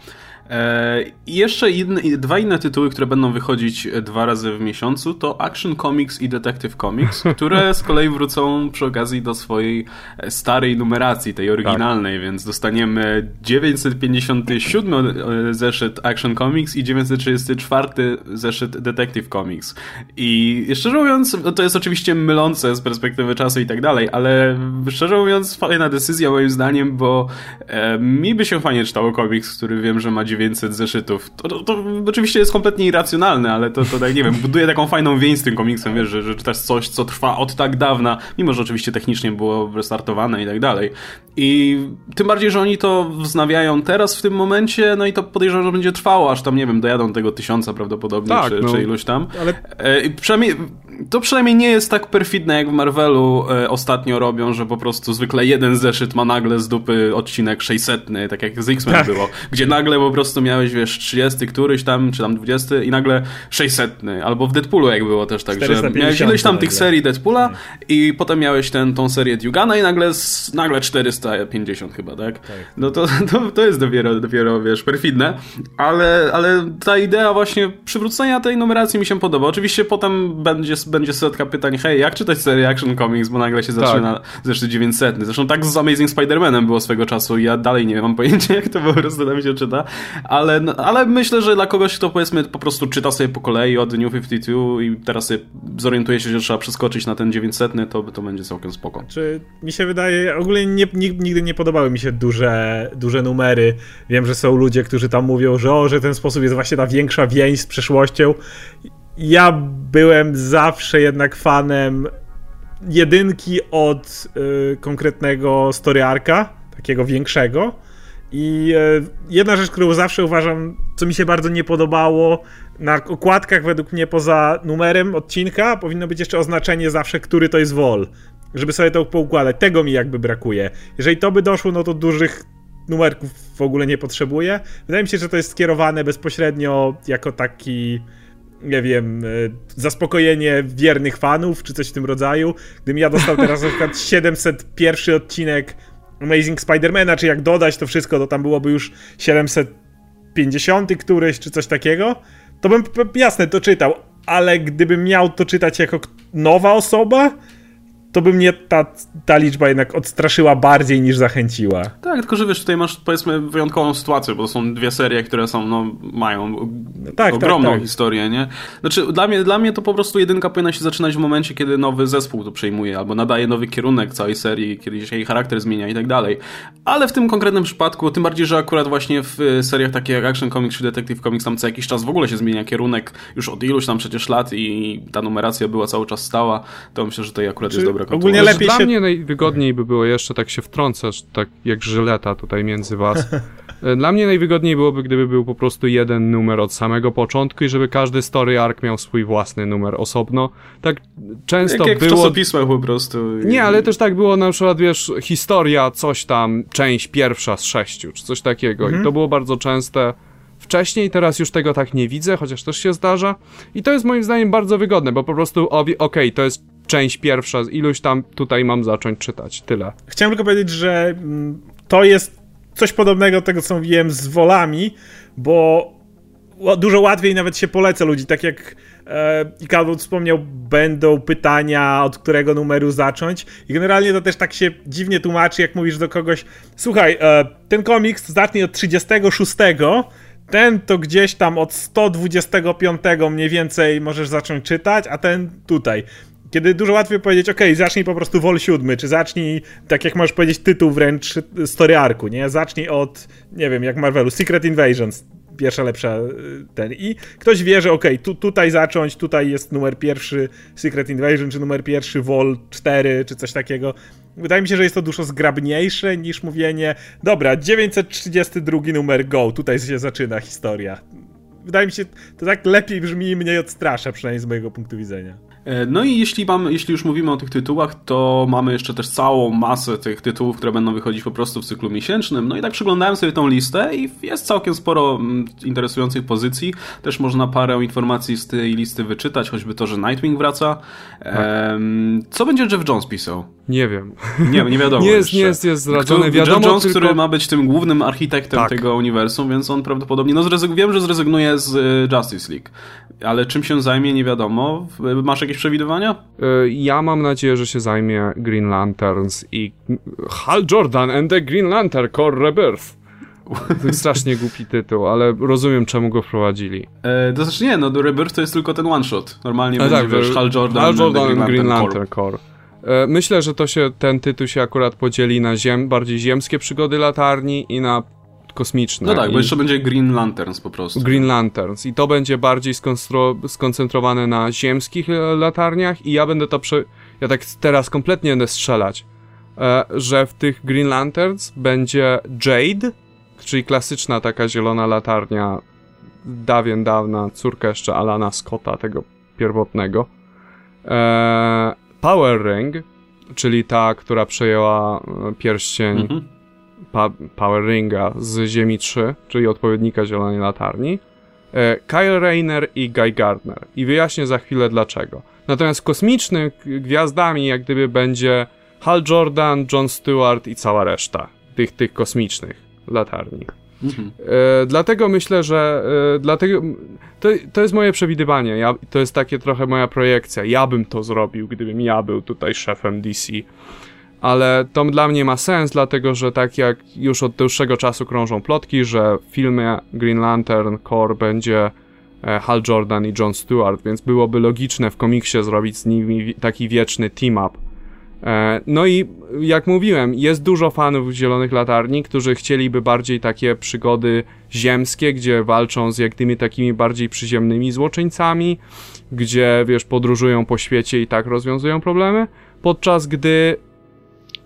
E, I jeszcze inne, dwa inne tytuły, które będą wychodzić dwa razy w miesiącu, to Action Comics i Detective Comics, które z kolei wrócą przy okazji do swojej starej numeracji, tej oryginalnej, tak. więc dostaniemy 957 e, zeszyt Action Comics i 934 zeszyt Detective Comics. I szczerze mówiąc, to jest oczywiście mylące z perspektywy czasu i tak dalej, ale szczerze mówiąc, fajna decyzja moim zdaniem, bo e, mi by się fajnie czytało komiks, który wiem, że ma 900 zeszytów. To, to, to oczywiście jest kompletnie irracjonalne, ale to, to tak, nie wiem, buduje taką fajną więź z tym komiksem, wiesz, że, że czytasz coś, co trwa od tak dawna, mimo że oczywiście technicznie było restartowane i tak dalej. I tym bardziej, że oni to wznawiają teraz w tym momencie, no i to podejrzewam, że będzie trwało, aż tam, nie wiem, dojadą tego tysiąca prawdopodobnie, tak, czy, no, czy iluś tam. Ale... E, przynajmniej, to przynajmniej nie jest tak perfidne, jak w Marvelu e, ostatnio robią, że po prostu zwykle jeden zeszyt ma nagle z dupy odcinek 600, tak jak z X-Men tak. było, gdzie nagle po prostu miałeś, wiesz, 30 któryś tam, czy tam 20 i nagle 600, albo w Deadpoolu jak było też tak, że miałeś ileś tam tych serii Deadpoola hmm. i potem miałeś ten, tą serię Dugana i nagle, nagle 450 chyba, tak? tak. No to, to, to jest dopiero, dopiero, wiesz, perfidne, ale, ale ta idea właśnie przywrócenia tej numeracji mi się podoba. Oczywiście potem będzie, będzie setka pytań, hej, jak czytać serię Action Comics, bo nagle się zaczyna tak. zresztą 900. Zresztą tak z Amazing Spider-Manem było swego czasu ja dalej nie mam pojęcia, jak to po prostu tam się czyta, ale, no, ale myślę, że dla kogoś, kto powiedzmy po prostu czyta sobie po kolei od New 52 i teraz sobie zorientuje się, że trzeba przeskoczyć na ten 900, to, to będzie całkiem spoko. Czy mi się wydaje, ogólnie nie, nigdy nie podobały mi się duże, duże numery. Wiem, że są ludzie, którzy tam mówią, że o, że ten sposób jest właśnie ta większa więź z przeszłością. Ja byłem zawsze jednak fanem jedynki od y, konkretnego story arka, takiego większego. I y, jedna rzecz, którą zawsze uważam, co mi się bardzo nie podobało, na okładkach według mnie poza numerem odcinka powinno być jeszcze oznaczenie zawsze, który to jest wol. Żeby sobie to poukładać. Tego mi jakby brakuje. Jeżeli to by doszło, no to dużych numerków w ogóle nie potrzebuję. Wydaje mi się, że to jest skierowane bezpośrednio jako taki nie wiem, e, zaspokojenie wiernych fanów, czy coś w tym rodzaju. Gdybym ja dostał teraz na przykład 701 odcinek Amazing Spidermana, czy jak dodać to wszystko, to tam byłoby już 750 któryś, czy coś takiego, to bym jasne to czytał, ale gdybym miał to czytać jako nowa osoba, to by mnie ta, ta liczba jednak odstraszyła bardziej niż zachęciła. Tak, tylko że wiesz, tutaj masz powiedzmy wyjątkową sytuację, bo to są dwie serie, które są, no, mają no tak, ogromną tak, tak. historię, nie? Znaczy, dla mnie, dla mnie to po prostu jedynka powinna się zaczynać w momencie, kiedy nowy zespół to przejmuje, albo nadaje nowy kierunek całej serii, kiedy się jej charakter zmienia i tak dalej. Ale w tym konkretnym przypadku, tym bardziej, że akurat właśnie w seriach takich jak Action Comics czy Detective Comics tam co jakiś czas w ogóle się zmienia kierunek, już od iluś tam przecież lat i ta numeracja była cały czas stała, to myślę, że tutaj akurat czy... jest dobra dobra Ogólnie lepiej Dla się... mnie najwygodniej by było jeszcze tak się wtrącasz, tak jak żyleta tutaj między was. Dla mnie najwygodniej byłoby, gdyby był po prostu jeden numer od samego początku i żeby każdy story arc miał swój własny numer osobno. Tak często jak, jak było... w czasopismach po prostu. Nie, ale też tak było na przykład, wiesz, historia, coś tam, część pierwsza z sześciu, czy coś takiego. Mhm. I to było bardzo częste wcześniej, teraz już tego tak nie widzę, chociaż też się zdarza. I to jest moim zdaniem bardzo wygodne, bo po prostu, okej, okay, to jest część pierwsza, z iluś tam tutaj mam zacząć czytać. Tyle. Chciałem tylko powiedzieć, że mm, to jest coś podobnego do tego, co mówiłem z wolami, bo dużo łatwiej nawet się poleca ludzi, tak jak e, Ikalwo wspomniał, będą pytania, od którego numeru zacząć i generalnie to też tak się dziwnie tłumaczy, jak mówisz do kogoś, słuchaj, e, ten komiks zacznij od 36, ten to gdzieś tam od 125 mniej więcej możesz zacząć czytać, a ten tutaj. Kiedy dużo łatwiej powiedzieć, ok, zacznij po prostu Wol 7, czy zacznij, tak jak możesz powiedzieć, tytuł wręcz story arku, nie? Zacznij od, nie wiem, jak Marvelu, Secret Invasions, pierwsza lepsza y, ten. I ktoś wie, że ok, tu, tutaj zacząć, tutaj jest numer pierwszy Secret Invasion, czy numer pierwszy Wol 4, czy coś takiego. Wydaje mi się, że jest to dużo zgrabniejsze niż mówienie, dobra, 932 numer go, tutaj się zaczyna historia. Wydaje mi się, to tak lepiej brzmi i mniej odstrasza, przynajmniej z mojego punktu widzenia. E, no i jeśli, mamy, jeśli już mówimy o tych tytułach, to mamy jeszcze też całą masę tych tytułów, które będą wychodzić po prostu w cyklu miesięcznym. No i tak przeglądałem sobie tą listę i jest całkiem sporo mm, interesujących pozycji. Też można parę informacji z tej listy wyczytać, choćby to, że Nightwing wraca. Ehm, co będzie Jeff Jones pisał? Nie wiem. Nie, nie wiadomo. nie jest, nie jest, jest zdradzony. Wiadomo, Jeff Jones, tylko... który ma być tym głównym architektem tak. tego uniwersum, więc on prawdopodobnie, no zrezygn- wiem, że zrezygnuje z y, Justice League, ale czym się zajmie, nie wiadomo. Masz jakieś przewidywania? Y, ja mam nadzieję, że się zajmie Green Lanterns i Hal Jordan and the Green Lantern Core Rebirth. To jest strasznie głupi tytuł, ale rozumiem czemu go wprowadzili. E, to znaczy nie, no do Rebirth to jest tylko ten one shot. Normalnie będzie, tak, wiesz, Hal Jordan, Hal Jordan and Green, Green Lantern Core. Core. E, myślę, że to się, ten tytuł się akurat podzieli na ziem, bardziej ziemskie przygody latarni i na kosmiczne. No tak, I... bo jeszcze będzie Green Lanterns po prostu. Green Lanterns i to będzie bardziej skoncentrowane na ziemskich latarniach i ja będę to prze... ja tak teraz kompletnie będę strzelać, e, że w tych Green Lanterns będzie Jade, czyli klasyczna taka zielona latarnia dawien dawna, córka jeszcze Alana Scotta, tego pierwotnego. E, Power Ring, czyli ta, która przejęła e, pierścień mhm. pa Power Ringa z Ziemi 3, czyli odpowiednika Zielonej Latarni, e, Kyle Rayner i Guy Gardner. I wyjaśnię za chwilę dlaczego. Natomiast kosmiczny gwiazdami jak gdyby będzie Hal Jordan, John Stewart i cała reszta tych, tych kosmicznych latarni. E, dlatego myślę, że e, dlatego to, to jest moje przewidywanie. Ja, to jest takie trochę moja projekcja. Ja bym to zrobił, gdybym ja był tutaj szefem DC. Ale to dla mnie ma sens, dlatego że tak jak już od dłuższego czasu krążą plotki, że w filmie Green Lantern Core będzie e, Hal Jordan i John Stewart, więc byłoby logiczne w komiksie zrobić z nimi taki wieczny team-up no i jak mówiłem, jest dużo fanów Zielonych Latarni, którzy chcieliby bardziej takie przygody ziemskie, gdzie walczą z jak tymi takimi bardziej przyziemnymi złoczyńcami, gdzie wiesz, podróżują po świecie i tak rozwiązują problemy, podczas gdy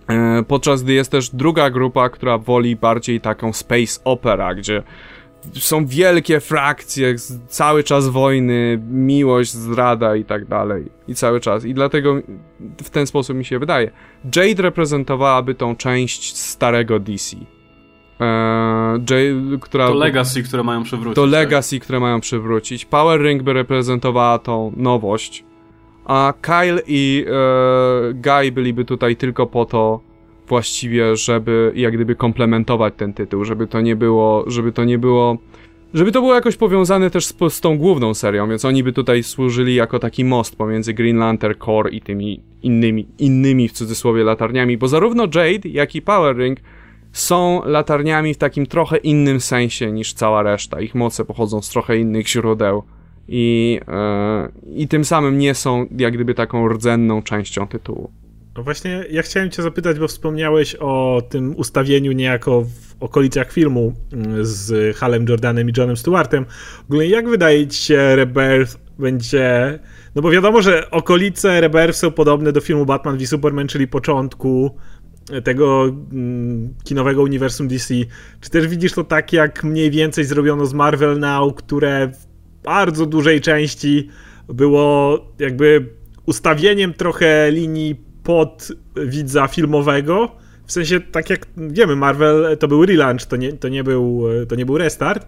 e, podczas gdy jest też druga grupa, która woli bardziej taką space opera, gdzie są wielkie frakcje, cały czas wojny, miłość, zdrada i tak dalej. I cały czas. I dlatego w ten sposób mi się wydaje. Jade reprezentowałaby tą część starego DC. Eee, Jade, która, to Legacy, które mają przywrócić. To tak? Legacy, które mają przywrócić. Power Ring by reprezentowała tą nowość. A Kyle i e, Guy byliby tutaj tylko po to, właściwie, żeby jak gdyby komplementować ten tytuł, żeby to nie było, żeby to nie było żeby to było jakoś powiązane też z, z, tą główną serią, więc oni by tutaj służyli jako taki most pomiędzy Green Lantern Core i tymi innymi, innymi w cudzysłowie latarniami, bo zarówno Jade, jak i Power Ring są latarniami w takim trochę innym sensie niż cała reszta. Ich moce pochodzą z trochę innych źródeł i, yy, i tym samym nie są jak gdyby taką rdzenną częścią tytułu. No właśnie, ja chciałem cię zapytać, bo wspomniałeś o tym ustawieniu niejako w okolicach filmu mm, z Halem Jordanem i Johnem Stewartem. W ogóle jak wydaje ci się Rebirth będzie... No bo wiadomo, że okolice Rebirth są podobne do filmu Batman v Superman, czyli początku tego mm, kinowego uniwersum DC. Czy też widzisz to tak, jak mniej więcej zrobiono z Marvel Now, które w bardzo dużej części było jakby ustawieniem trochę linii pod widza filmowego. W sensie, tak jak wiemy, Marvel to był relaunch, to nie, to nie, był, to nie był restart,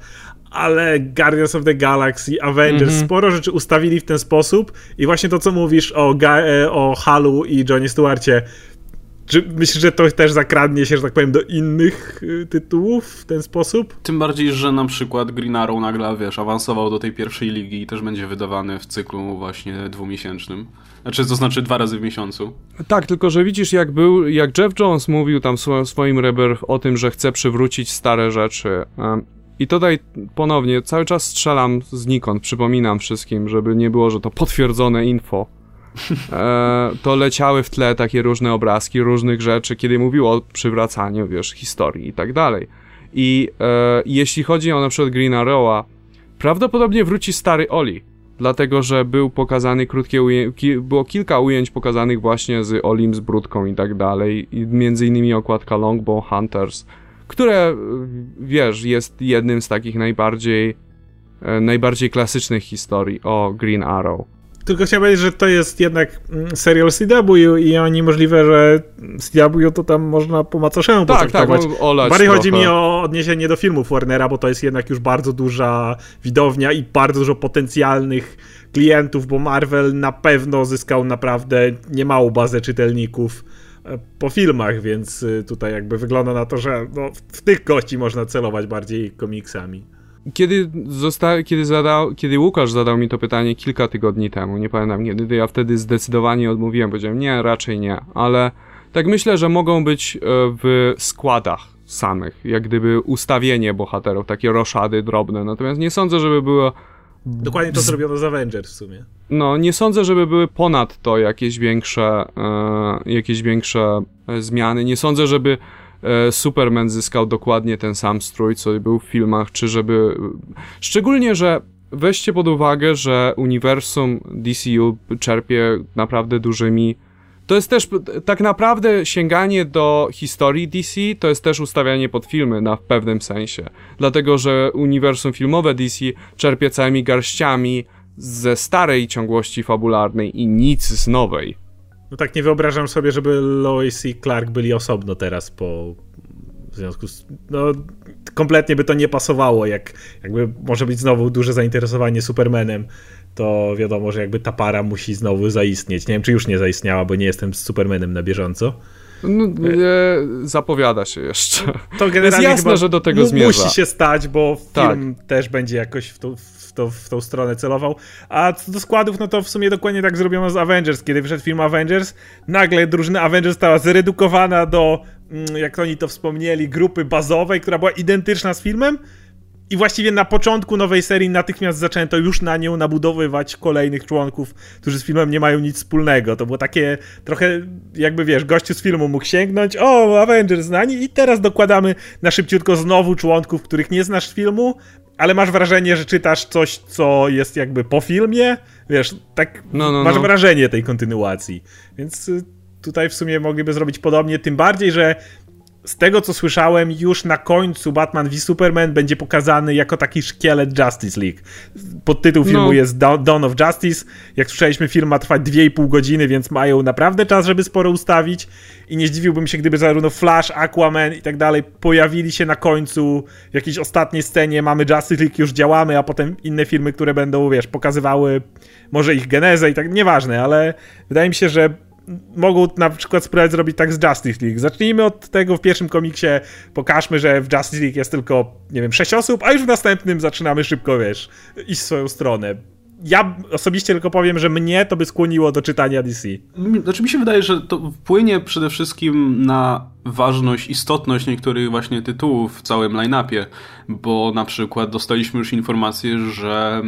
ale Guardians of the Galaxy, Avengers, mm -hmm. sporo rzeczy ustawili w ten sposób i właśnie to, co mówisz o, e, o Halu i Johnny Stewarcie, czy myślisz, że to też zakradnie się, że tak powiem, do innych y, tytułów w ten sposób? Tym bardziej, że na przykład Green Arrow nagle, wiesz, awansował do tej pierwszej ligi i też będzie wydawany w cyklu właśnie dwumiesięcznym. Znaczy, to znaczy dwa razy w miesiącu. Tak, tylko że widzisz, jak był, jak Jeff Jones mówił tam w swoim Rebirth o tym, że chce przywrócić stare rzeczy. I tutaj ponownie cały czas strzelam znikąd, przypominam wszystkim, żeby nie było, że to potwierdzone info e, to leciały w tle takie różne obrazki różnych rzeczy, kiedy mówiło o przywracaniu, wiesz, historii i tak dalej. I e, jeśli chodzi o na przykład Green Arrow'a, prawdopodobnie wróci stary Oli, dlatego że był pokazany krótkie ujęcie, było kilka ujęć pokazanych właśnie z Olim, z Brudką i tak dalej, i między innymi okładka Longbow Hunters, które, wiesz, jest jednym z takich najbardziej e, najbardziej klasycznych historii o Green Arrow. Tylko chciałem powiedzieć, że to jest jednak mm, serial CW i oni możliwe, że CW to tam można po macoszemu tak, tak, olać Bardziej chodzi mi o odniesienie do filmów Warnera, bo to jest jednak już bardzo duża widownia i bardzo dużo potencjalnych klientów, bo Marvel na pewno zyskał naprawdę niemałą bazę czytelników e, po filmach, więc y, tutaj jakby wygląda na to, że no, w tych gości można celować bardziej komiksami kiedy, zosta- kiedy, zadał, kiedy Łukasz zadał mi to pytanie kilka tygodni temu, nie pamiętam kiedy, ja wtedy zdecydowanie odmówiłem, powiedziałem nie, raczej nie, ale tak myślę, że mogą być e, w składach samych, jak gdyby ustawienie bohaterów, takie roszady drobne, natomiast nie sądzę, żeby było Dokładnie to zrobiono z Avengers w sumie. No, nie sądzę, żeby były ponad to jakieś większe, e, jakieś większe e, zmiany. Nie sądzę, żeby Superman zyskał dokładnie ten sam strój, co był w filmach, czy żeby... Szczególnie, że weźcie pod uwagę, że uniwersum DCU czerpie naprawdę dużymi to jest też tak naprawdę sięganie do historii DC, to jest też ustawianie pod filmy na w pewnym sensie. Dlatego, że uniwersum filmowe DC czerpie całymi garściami ze starej ciągłości fabularnej i nic z nowej. No tak, nie wyobrażam sobie, żeby Lois i Clark byli osobno teraz po... W związku z... No, kompletnie by to nie pasowało, jak jakby może być znowu duże zainteresowanie Supermanem, to wiadomo, że jakby ta para musi znowu zaistnieć. Nie wiem, czy już nie zaistniała, bo nie jestem z Supermanem na bieżąco. No, nie, zapowiada się jeszcze. To generalnie jest jasne, że do tego zmierza. Musi się stać, bo film tak. też będzie jakoś w, to, w, to, w tą stronę celował. A co do składów, no to w sumie dokładnie tak zrobiono z Avengers. Kiedy wyszedł film Avengers, nagle drużyna Avengers została zredukowana do, mm, jak oni to wspomnieli, grupy bazowej, która była identyczna z filmem i właściwie na początku nowej serii natychmiast zaczęto już na nią nabudowywać kolejnych członków, którzy z filmem nie mają nic wspólnego. To było takie trochę, jakby wiesz, gościu z filmu mógł sięgnąć, o, Avengers znani i teraz dokładamy na szybciutko znowu członków, których nie znasz z filmu, ale masz wrażenie, że czytasz coś, co jest jakby po filmie, wiesz, tak no, no, masz no. wrażenie tej kontynuacji. Więc y, tutaj w sumie mogliby zrobić podobnie, tym bardziej, że z tego co słyszałem, już na końcu Batman v Superman będzie pokazany jako taki szkielet Justice League. Podtytuł filmu no. jest Dawn of Justice. Jak słyszeliśmy, film ma trwać 2,5 godziny, więc mają naprawdę czas, żeby sporo ustawić. I nie zdziwiłbym się, gdyby zarówno Flash, Aquaman i tak dalej pojawili się na końcu w jakiejś ostatniej scenie. Mamy Justice League, już działamy, a potem inne filmy, które będą, wiesz, pokazywały może ich genezę i tak, nieważne, ale wydaje mi się, że mogą na przykład spróbować zrobić tak z Justice League. Zacznijmy od tego w pierwszym komiksie, pokażmy, że w Justice League jest tylko, nie wiem, sześć osób, a już w następnym zaczynamy szybko, wiesz, iść swoją stronę ja osobiście tylko powiem, że mnie to by skłoniło do czytania DC. Znaczy mi się wydaje, że to wpłynie przede wszystkim na ważność, istotność niektórych właśnie tytułów w całym line-upie, bo na przykład dostaliśmy już informację, że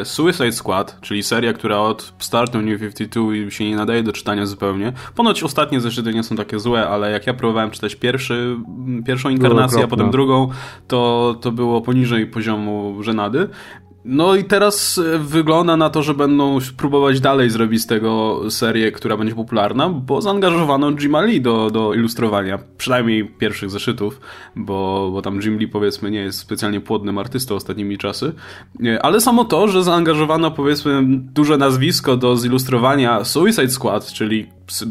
e, Suicide Squad, czyli seria, która od startu New 52 się nie nadaje do czytania zupełnie. Ponoć ostatnie zeszyty nie są takie złe, ale jak ja próbowałem czytać pierwszy, pierwszą inkarnację, a potem drugą, to, to było poniżej poziomu żenady. No i teraz e, wygląda na to, że będą próbować dalej zrobić z tego serię, która będzie popularna, bo zaangażowano Jima Lee do, do ilustrowania, przynajmniej pierwszych zeszytów, bo, bo tam Jim Lee powiedzmy nie jest specjalnie płodnym artystą ostatnimi czasy, ale samo to, że zaangażowano powiedzmy duże nazwisko do zilustrowania Suicide Squad, czyli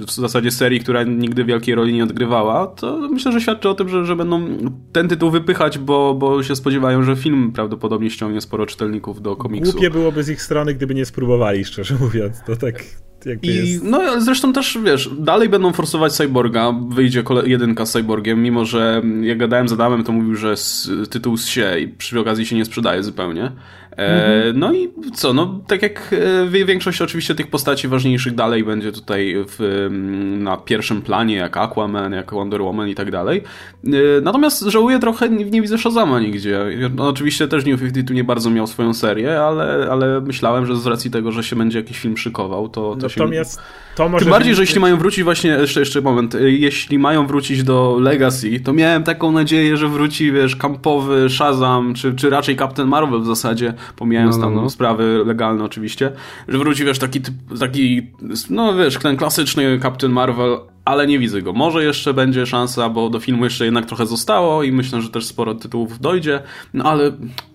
w zasadzie serii, która nigdy wielkiej roli nie odgrywała, to myślę, że świadczy o tym, że, że będą ten tytuł wypychać, bo, bo się spodziewają, że film prawdopodobnie ściągnie sporo czytelników do komiksu. Głupie byłoby z ich strony, gdyby nie spróbowali, szczerze mówiąc. To tak i, jest. No zresztą też, wiesz, dalej będą forsować Cyborga, wyjdzie jedynka z Cyborgiem, mimo że jak gadałem z Adamem, to mówił, że tytuł się i przy okazji się nie sprzedaje zupełnie. E, mhm. No i co, no tak jak e, większość oczywiście tych postaci ważniejszych dalej będzie tutaj w, na pierwszym planie, jak Aquaman, jak Wonder Woman i tak dalej. E, natomiast żałuję trochę, nie, nie widzę Shazama nigdzie. No, oczywiście też New 52 nie bardzo miał swoją serię, ale, ale myślałem, że z racji tego, że się będzie jakiś film szykował, to, to Natomiast się... To może Tym bardziej, że jeśli mają wrócić właśnie, jeszcze, jeszcze moment, jeśli mają wrócić do Legacy, to miałem taką nadzieję, że wróci, wiesz, kampowy Shazam, czy, czy raczej Captain Marvel w zasadzie, pomijając no, no, tam no. sprawy legalne oczywiście, że wróci, wiesz, taki, taki, no wiesz, ten klasyczny Captain Marvel, ale nie widzę go. Może jeszcze będzie szansa, bo do filmu jeszcze jednak trochę zostało i myślę, że też sporo tytułów dojdzie, no ale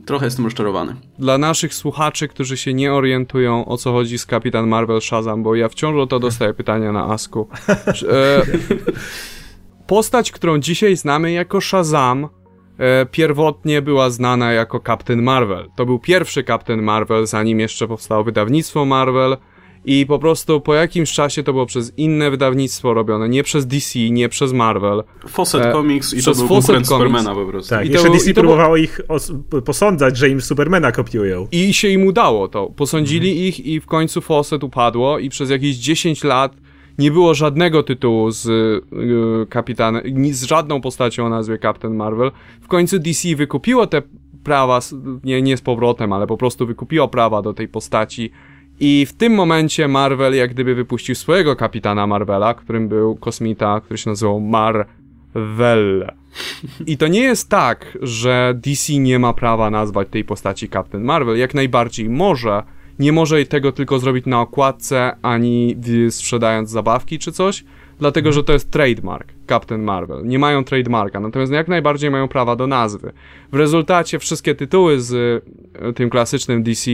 trochę jestem rozczarowany. Dla naszych słuchaczy, którzy się nie orientują o co chodzi z Kapitan Marvel Shazam, bo ja wciąż o to dostaję pytania na Asku. E, postać, którą dzisiaj znamy jako Shazam, pierwotnie była znana jako Captain Marvel. To był pierwszy Captain Marvel, zanim jeszcze powstało wydawnictwo Marvel i po prostu po jakimś czasie to było przez inne wydawnictwo robione, nie przez DC, nie przez Marvel. Fawcett e, Comics i to był konkurent Supermana po prostu. Tak, I jeszcze DC próbowało ich posądzać, że im Supermana kopiują. I się im udało to. Posądzili mhm. ich i w końcu Fawcett upadło i przez jakieś 10 lat nie było żadnego tytułu z y, kapitanem, z żadną postacią o nazwie Captain Marvel. W końcu DC wykupiło te prawa, nie, nie z powrotem, ale po prostu wykupiło prawa do tej postaci i w tym momencie Marvel jak gdyby wypuścił swojego kapitana Marvela, którym był kosmita, który się nazywał Marvel. I to nie jest tak, że DC nie ma prawa nazwać tej postaci Captain Marvel. Jak najbardziej może. Nie może tego tylko zrobić na okładce, ani sprzedając zabawki czy coś, dlatego że to jest trademark Captain Marvel. Nie mają trademarka, natomiast jak najbardziej mają prawa do nazwy. W rezultacie wszystkie tytuły z e, tym klasycznym DC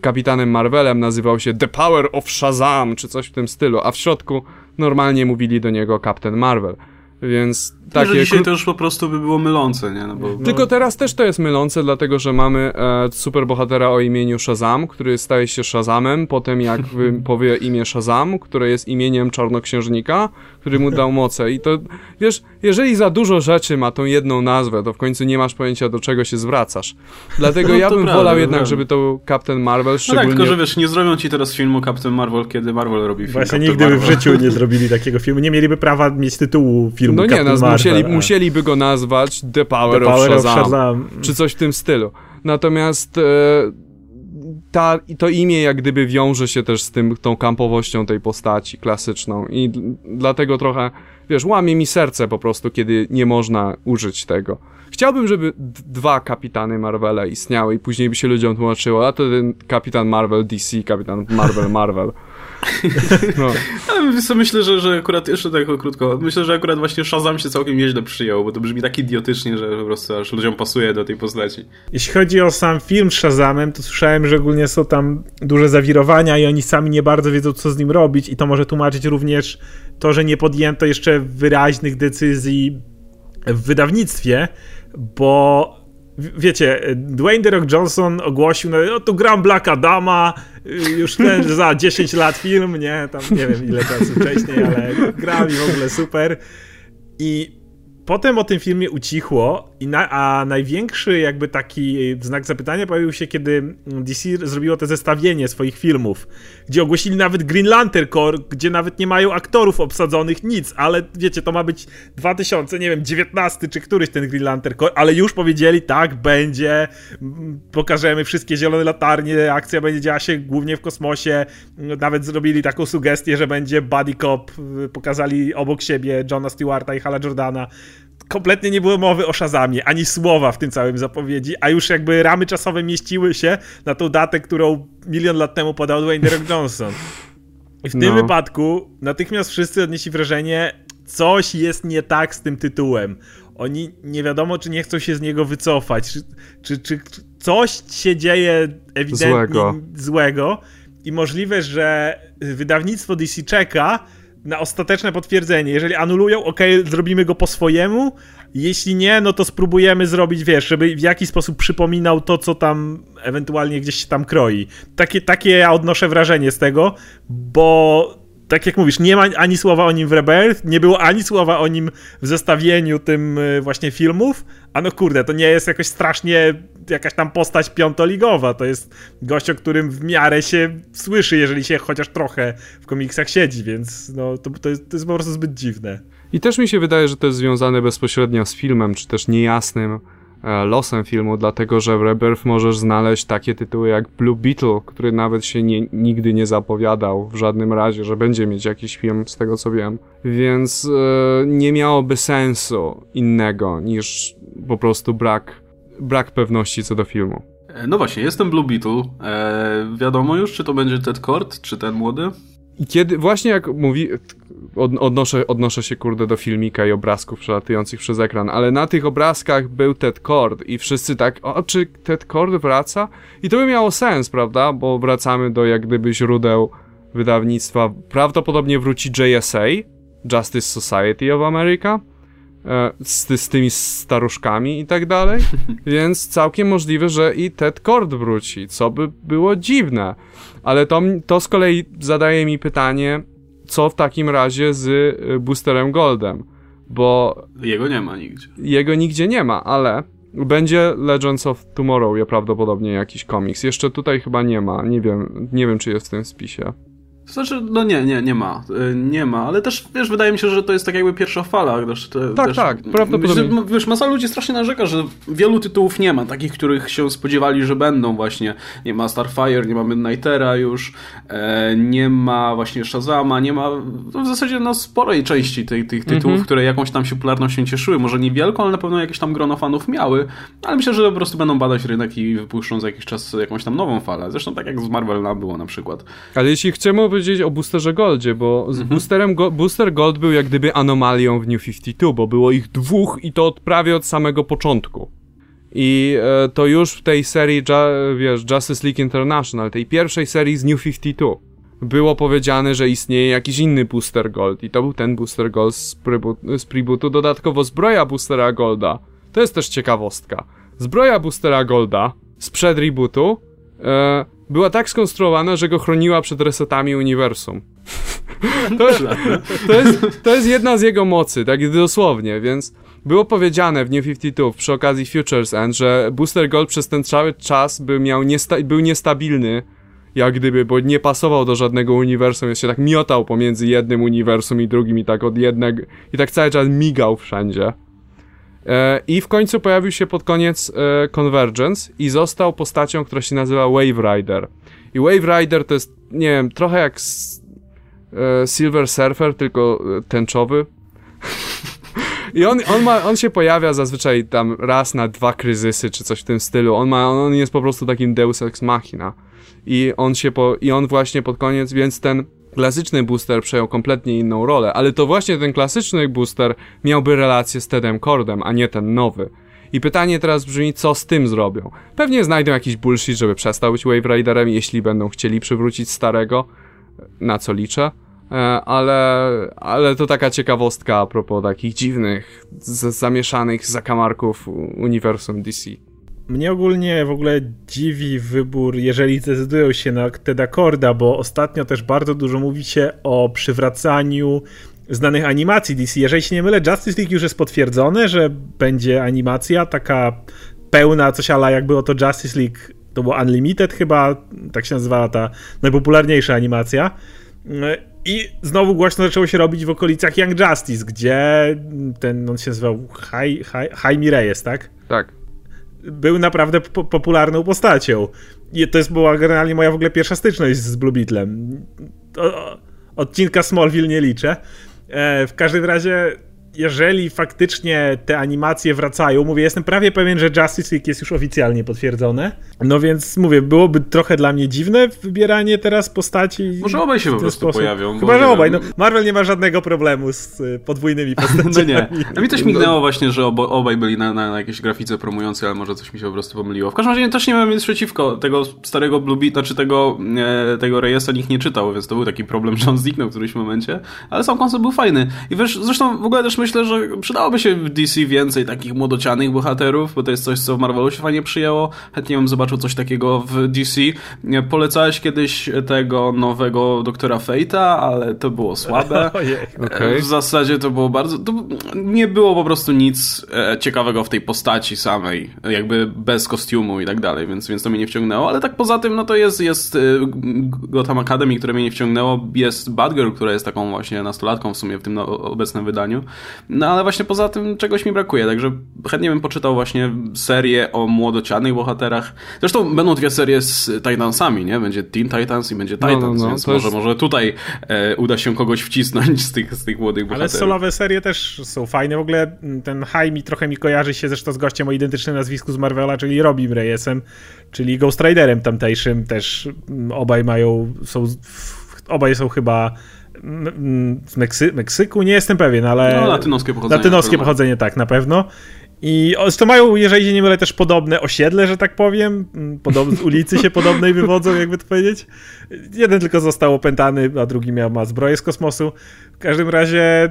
kapitanem Marvelem nazywał się The Power of Shazam, czy coś w tym stylu, a w środku normalnie mówili do niego Captain Marvel. Więc takie... Że dzisiaj to już po prostu by było mylące, nie? No bo, no... Tylko teraz też to jest mylące, dlatego że mamy e, superbohatera o imieniu Shazam, który staje się Shazamem, potem jak powie imię Shazam, które jest imieniem czarnoksiężnika, który mu dał moce i to, wiesz, jeżeli za dużo rzeczy ma tą jedną nazwę, to w końcu nie masz pojęcia do czego się zwracasz. Dlatego no, ja bym prawda, wolał jednak, żeby to był Captain Marvel, szczególnie... No tak, tylko że wiesz, nie zrobią ci teraz filmu Captain Marvel, kiedy Marvel robi film Właśnie Captain nigdy Marvel. by w życiu nie zrobili takiego filmu, nie mieliby prawa mieć tytułu filmu No nie, Captain nas Marvel. musieli, musieliby go nazwać The Power, The Power of, of Shazam, Shazam. czy coś w tym stylu. Natomiast e, ta, to imię jak gdyby wiąże się też z tym, tą kampowością tej postaci klasyczną i dlatego trochę, wiesz, łamie mi serce po prostu, kiedy nie można użyć tego. Chciałbym, żeby dwa kapitany Marvela istniały i później by się ludziom tłumaczyło, a to ten kapitan Marvel DC, kapitan Marvel Marvel. No. Ale co, myślę, że, że akurat, jeszcze tak krótko, myślę, że akurat właśnie Shazam się całkiem nieźle przyjął, bo to brzmi tak idiotycznie, że po prostu aż ludziom pasuje do tej postaci. Jeśli chodzi o sam film z Shazamem, to słyszałem, że ogólnie są tam duże zawirowania i oni sami nie bardzo wiedzą, co z nim robić i to może tłumaczyć również to, że nie podjęto jeszcze wyraźnych decyzji w wydawnictwie, bo wiecie, Dwayne The Rock Johnson ogłosił, no, no tu gram Black Adama, już ten za 10 lat film, nie, tam nie wiem ile czasu wcześniej, ale gram i w ogóle super. I potem o tym filmie ucichło, na, a największy jakby taki znak zapytania pojawił się, kiedy DC zrobiło to zestawienie swoich filmów, gdzie ogłosili nawet Green Lantern Corps, gdzie nawet nie mają aktorów obsadzonych, nic, ale wiecie, to ma być 2000, nie wiem, 19 czy któryś ten Green Lantern Corps, ale już powiedzieli, tak, będzie, pokażemy wszystkie zielone latarnie, akcja będzie działa się głównie w kosmosie, nawet zrobili taką sugestię, że będzie Buddy Cop, pokazali obok siebie Johna Stewarta i Hala Jordana, kompletnie nie było mowy o Shazamie, ani słowa w tym całym zapowiedzi, a już jakby ramy czasowe mieściły się na tą datę, którą milion lat temu podał Dwayne Rock Johnson. I w tym no. wypadku natychmiast wszyscy odnieśli wrażenie, coś jest nie tak z tym tytułem. Oni nie wiadomo, czy nie chcą się z niego wycofać, czy, czy, czy coś się dzieje ewidentnie złego. złego i możliwe, że wydawnictwo DC czeka, na ostateczne potwierdzenie. Jeżeli anulują, ok, zrobimy go po swojemu. Jeśli nie, no to spróbujemy zrobić, wiesz, żeby w jakiś sposób przypominał to, co tam ewentualnie gdzieś się tam kroi. Takie, takie ja odnoszę wrażenie z tego, bo tak jak mówisz, nie ma ani słowa o nim w Rebirth, nie było ani słowa o nim w zestawieniu tym właśnie filmów, a no kurde, to nie jest jakoś strasznie jakaś tam postać piątoligowa, to jest gość, o którym w miarę się słyszy, jeżeli się chociaż trochę w komiksach siedzi, więc no to, to, jest, to jest po prostu zbyt dziwne. I też mi się wydaje, że to jest związane bezpośrednio z filmem, czy też niejasnym losem filmu, dlatego że w Rebirth możesz znaleźć takie tytuły jak Blue Beetle, który nawet się nie, nigdy nie zapowiadał w żadnym razie, że będzie mieć jakiś film, z tego co wiem. Więc e, nie miałoby sensu innego niż po prostu brak, brak pewności co do filmu. No właśnie, jestem Blue Beetle. E, wiadomo już, czy to będzie Ted Kord, czy ten młody? I kiedy, właśnie jak mówi, odnoszę, odnoszę się kurde do filmika i obrazków przelatujących przez ekran, ale na tych obrazkach był Ted Cord i wszyscy tak, o, czy Ted Cord wraca? I to by miało sens, prawda? Bo wracamy do jak gdyby źródeł wydawnictwa. Prawdopodobnie wróci JSA, Justice Society of America, z, z tymi staruszkami i tak dalej, więc całkiem możliwe, że i Ted Cord wróci, co by było dziwne. Ale to, to z kolei zadaje mi pytanie, co w takim razie z y, Boosterem Goldem, bo... Jego nie ma nigdzie. Jego nigdzie nie ma, ale będzie Legends of Tomorrow prawdopodobnie jakiś komiks. Jeszcze tutaj chyba nie ma, nie wiem, nie wiem czy jest w tym spisie. To znaczy, no nie, nie, nie ma. Y, nie ma, ale też, wiesz, wydaje mi się, że to jest tak jakby pierwsza fala. Też, te, tak, też, tak, prawdopodobnie. Myślę, wiesz, masa ludzi strasznie narzeka, że wielu tytułów nie ma, takich, których się spodziewali, że będą właśnie. Nie ma Starfire, nie ma Midnightera już, e, nie ma właśnie Shazama, nie ma no w zasadzie no, sporej części tych, tych tytułów, mhm. które jakąś tam się popularnością cieszyły. Może niewielką, ale na pewno jakieś tam grono fanów miały, ale myślę, że po prostu będą badać rynek i wypuszczą za jakiś czas jakąś tam nową falę. Zresztą tak jak z Marvel było na przykład. Ale jeśli chcemy powiedzieć o Boosterze Goldzie, bo z mhm. Boosterem Go Booster Gold był jak gdyby anomalią w New 52, bo było ich dwóch i to od, prawie od samego początku. I e, to już w tej serii, wiesz, Justice League International, tej pierwszej serii z New 52, było powiedziane, że istnieje jakiś inny Booster Gold i to był ten Booster Gold z, z prebootu. Dodatkowo zbroja Boostera Golda, to jest też ciekawostka. Zbroja Boostera Golda sprzed rebootu e, była tak skonstruowana, że go chroniła przed resetami uniwersum. to, to, jest, to jest jedna z jego mocy, tak dosłownie, więc było powiedziane w New 52 przy okazji Futures End, że Booster Gold przez ten cały czas by miał niesta był niestabilny, jak gdyby, bo nie pasował do żadnego uniwersum, jest się tak miotał pomiędzy jednym uniwersum i drugim i tak od jednego, i tak cały czas migał wszędzie. E, I w końcu pojawił się pod koniec e, Convergence i został postacią, która się nazywa Wave Rider. I Wave Rider to jest, nie wiem, trochę jak e, Silver Surfer, tylko tęczowy. I on, on, ma, on się pojawia zazwyczaj tam raz na dwa kryzysy, czy coś w tym stylu. On, ma, on jest po prostu takim deus ex machina. I on się po, i on właśnie pod koniec, więc ten klasyczny booster przejął kompletnie inną rolę, ale to właśnie ten klasyczny booster miałby relację z Tedem Cordem, a nie ten nowy. I pytanie teraz brzmi, co z tym zrobią? Pewnie znajdą jakiś bullshit, żeby przestał być Wave Riderem, jeśli będą chcieli przywrócić starego, na co liczę. E, ale, ale to taka ciekawostka a propos takich dziwnych, zamieszanych zakamarków uniwersum DC. Mnie ogólnie w ogóle dziwi wybór, jeżeli zdecydują się na Teda Corda, bo ostatnio też bardzo dużo mówi się o przywracaniu znanych animacji DC. Jeżeli się nie mylę, Justice League już jest potwierdzone, że będzie animacja taka pełna, coś ala jakby oto Justice League, to było Unlimited chyba, tak się nazywała ta najpopularniejsza animacja. I znowu głośno zaczęło się robić w okolicach Young Justice, gdzie ten, on się nazywał Jaime Reyes, tak? Tak był naprawdę po popularną postacią. I to jest była generalnie moja w ogóle pierwsza styczność z Blue Beetlem. Odcinka Smallville nie liczę. E, w każdym razie jeżeli faktycznie te animacje wracają, mówię, jestem prawie pewien, że Justice League jest już oficjalnie potwierdzone. No więc mówię, byłoby trochę dla mnie dziwne wybieranie teraz postaci. Może obaj się po prostu sposób. pojawią. Chyba, że obaj. No, Marvel nie ma żadnego problemu z y, podwójnymi postaciami. no nie. A mi też mignęło właśnie, że obo, obaj byli na, na, na jakiejś grafice promującej, ale może coś mi się po prostu pomyliło. W każdym razie też nie mam nic przeciwko tego starego Blue Beat, znaczy tego, e, tego rejestru nikt nie czytał, więc to był taki problem, że on zniknął w którymś momencie, ale sam koncept był fajny. I wiesz, zresztą w ogóle też myślę, że przydałoby się w DC więcej takich młodocianych bohaterów, bo to jest coś, co w Marvelu się fajnie przyjęło. Chętnie bym zobaczył coś takiego w DC. Polecałeś kiedyś tego nowego Doktora Fate'a, ale to było słabe. Okay. W zasadzie to było bardzo... To nie było po prostu nic e, ciekawego w tej postaci samej, jakby bez kostiumu i tak dalej, więc, więc to mnie nie wciągnęło, ale tak poza tym, no to jest, jest e, Gotham Academy, które mnie nie wciągnęło, jest Batgirl, która jest taką właśnie nastolatką w sumie w tym no, obecnym wydaniu. No ale właśnie poza tym czegoś mi brakuje, także chętnie bym poczytał właśnie serię o młodocianych bohaterach. Zresztą będą dwie serie z Titansami, nie? Będzie Teen Titans i będzie Titans, no, no, no, więc może, jest... może tutaj e, uda się kogoś wcisnąć z tych, z tych młodych bohaterów. Ale solowe serie też są fajne. W ogóle ten Jaime trochę mi kojarzy się zresztą z gościem o identycznym nazwisku z Marvela, czyli Robim Reyesem, czyli Ghost Riderem tamtejszym. Też obaj mają, są, obaj są chyba z Meksy Meksyku, nie jestem pewien, ale... No, latynoskie pochodzenie. Latynoskie pochodzenie, tak, na pewno. I to mają, jeżeli się nie mylę, też podobne osiedle, że tak powiem. Podob z ulicy się podobnej wywodzą, jakby to powiedzieć. Jeden tylko został opętany, a drugi miał, ma zbroję z kosmosu. W każdym razie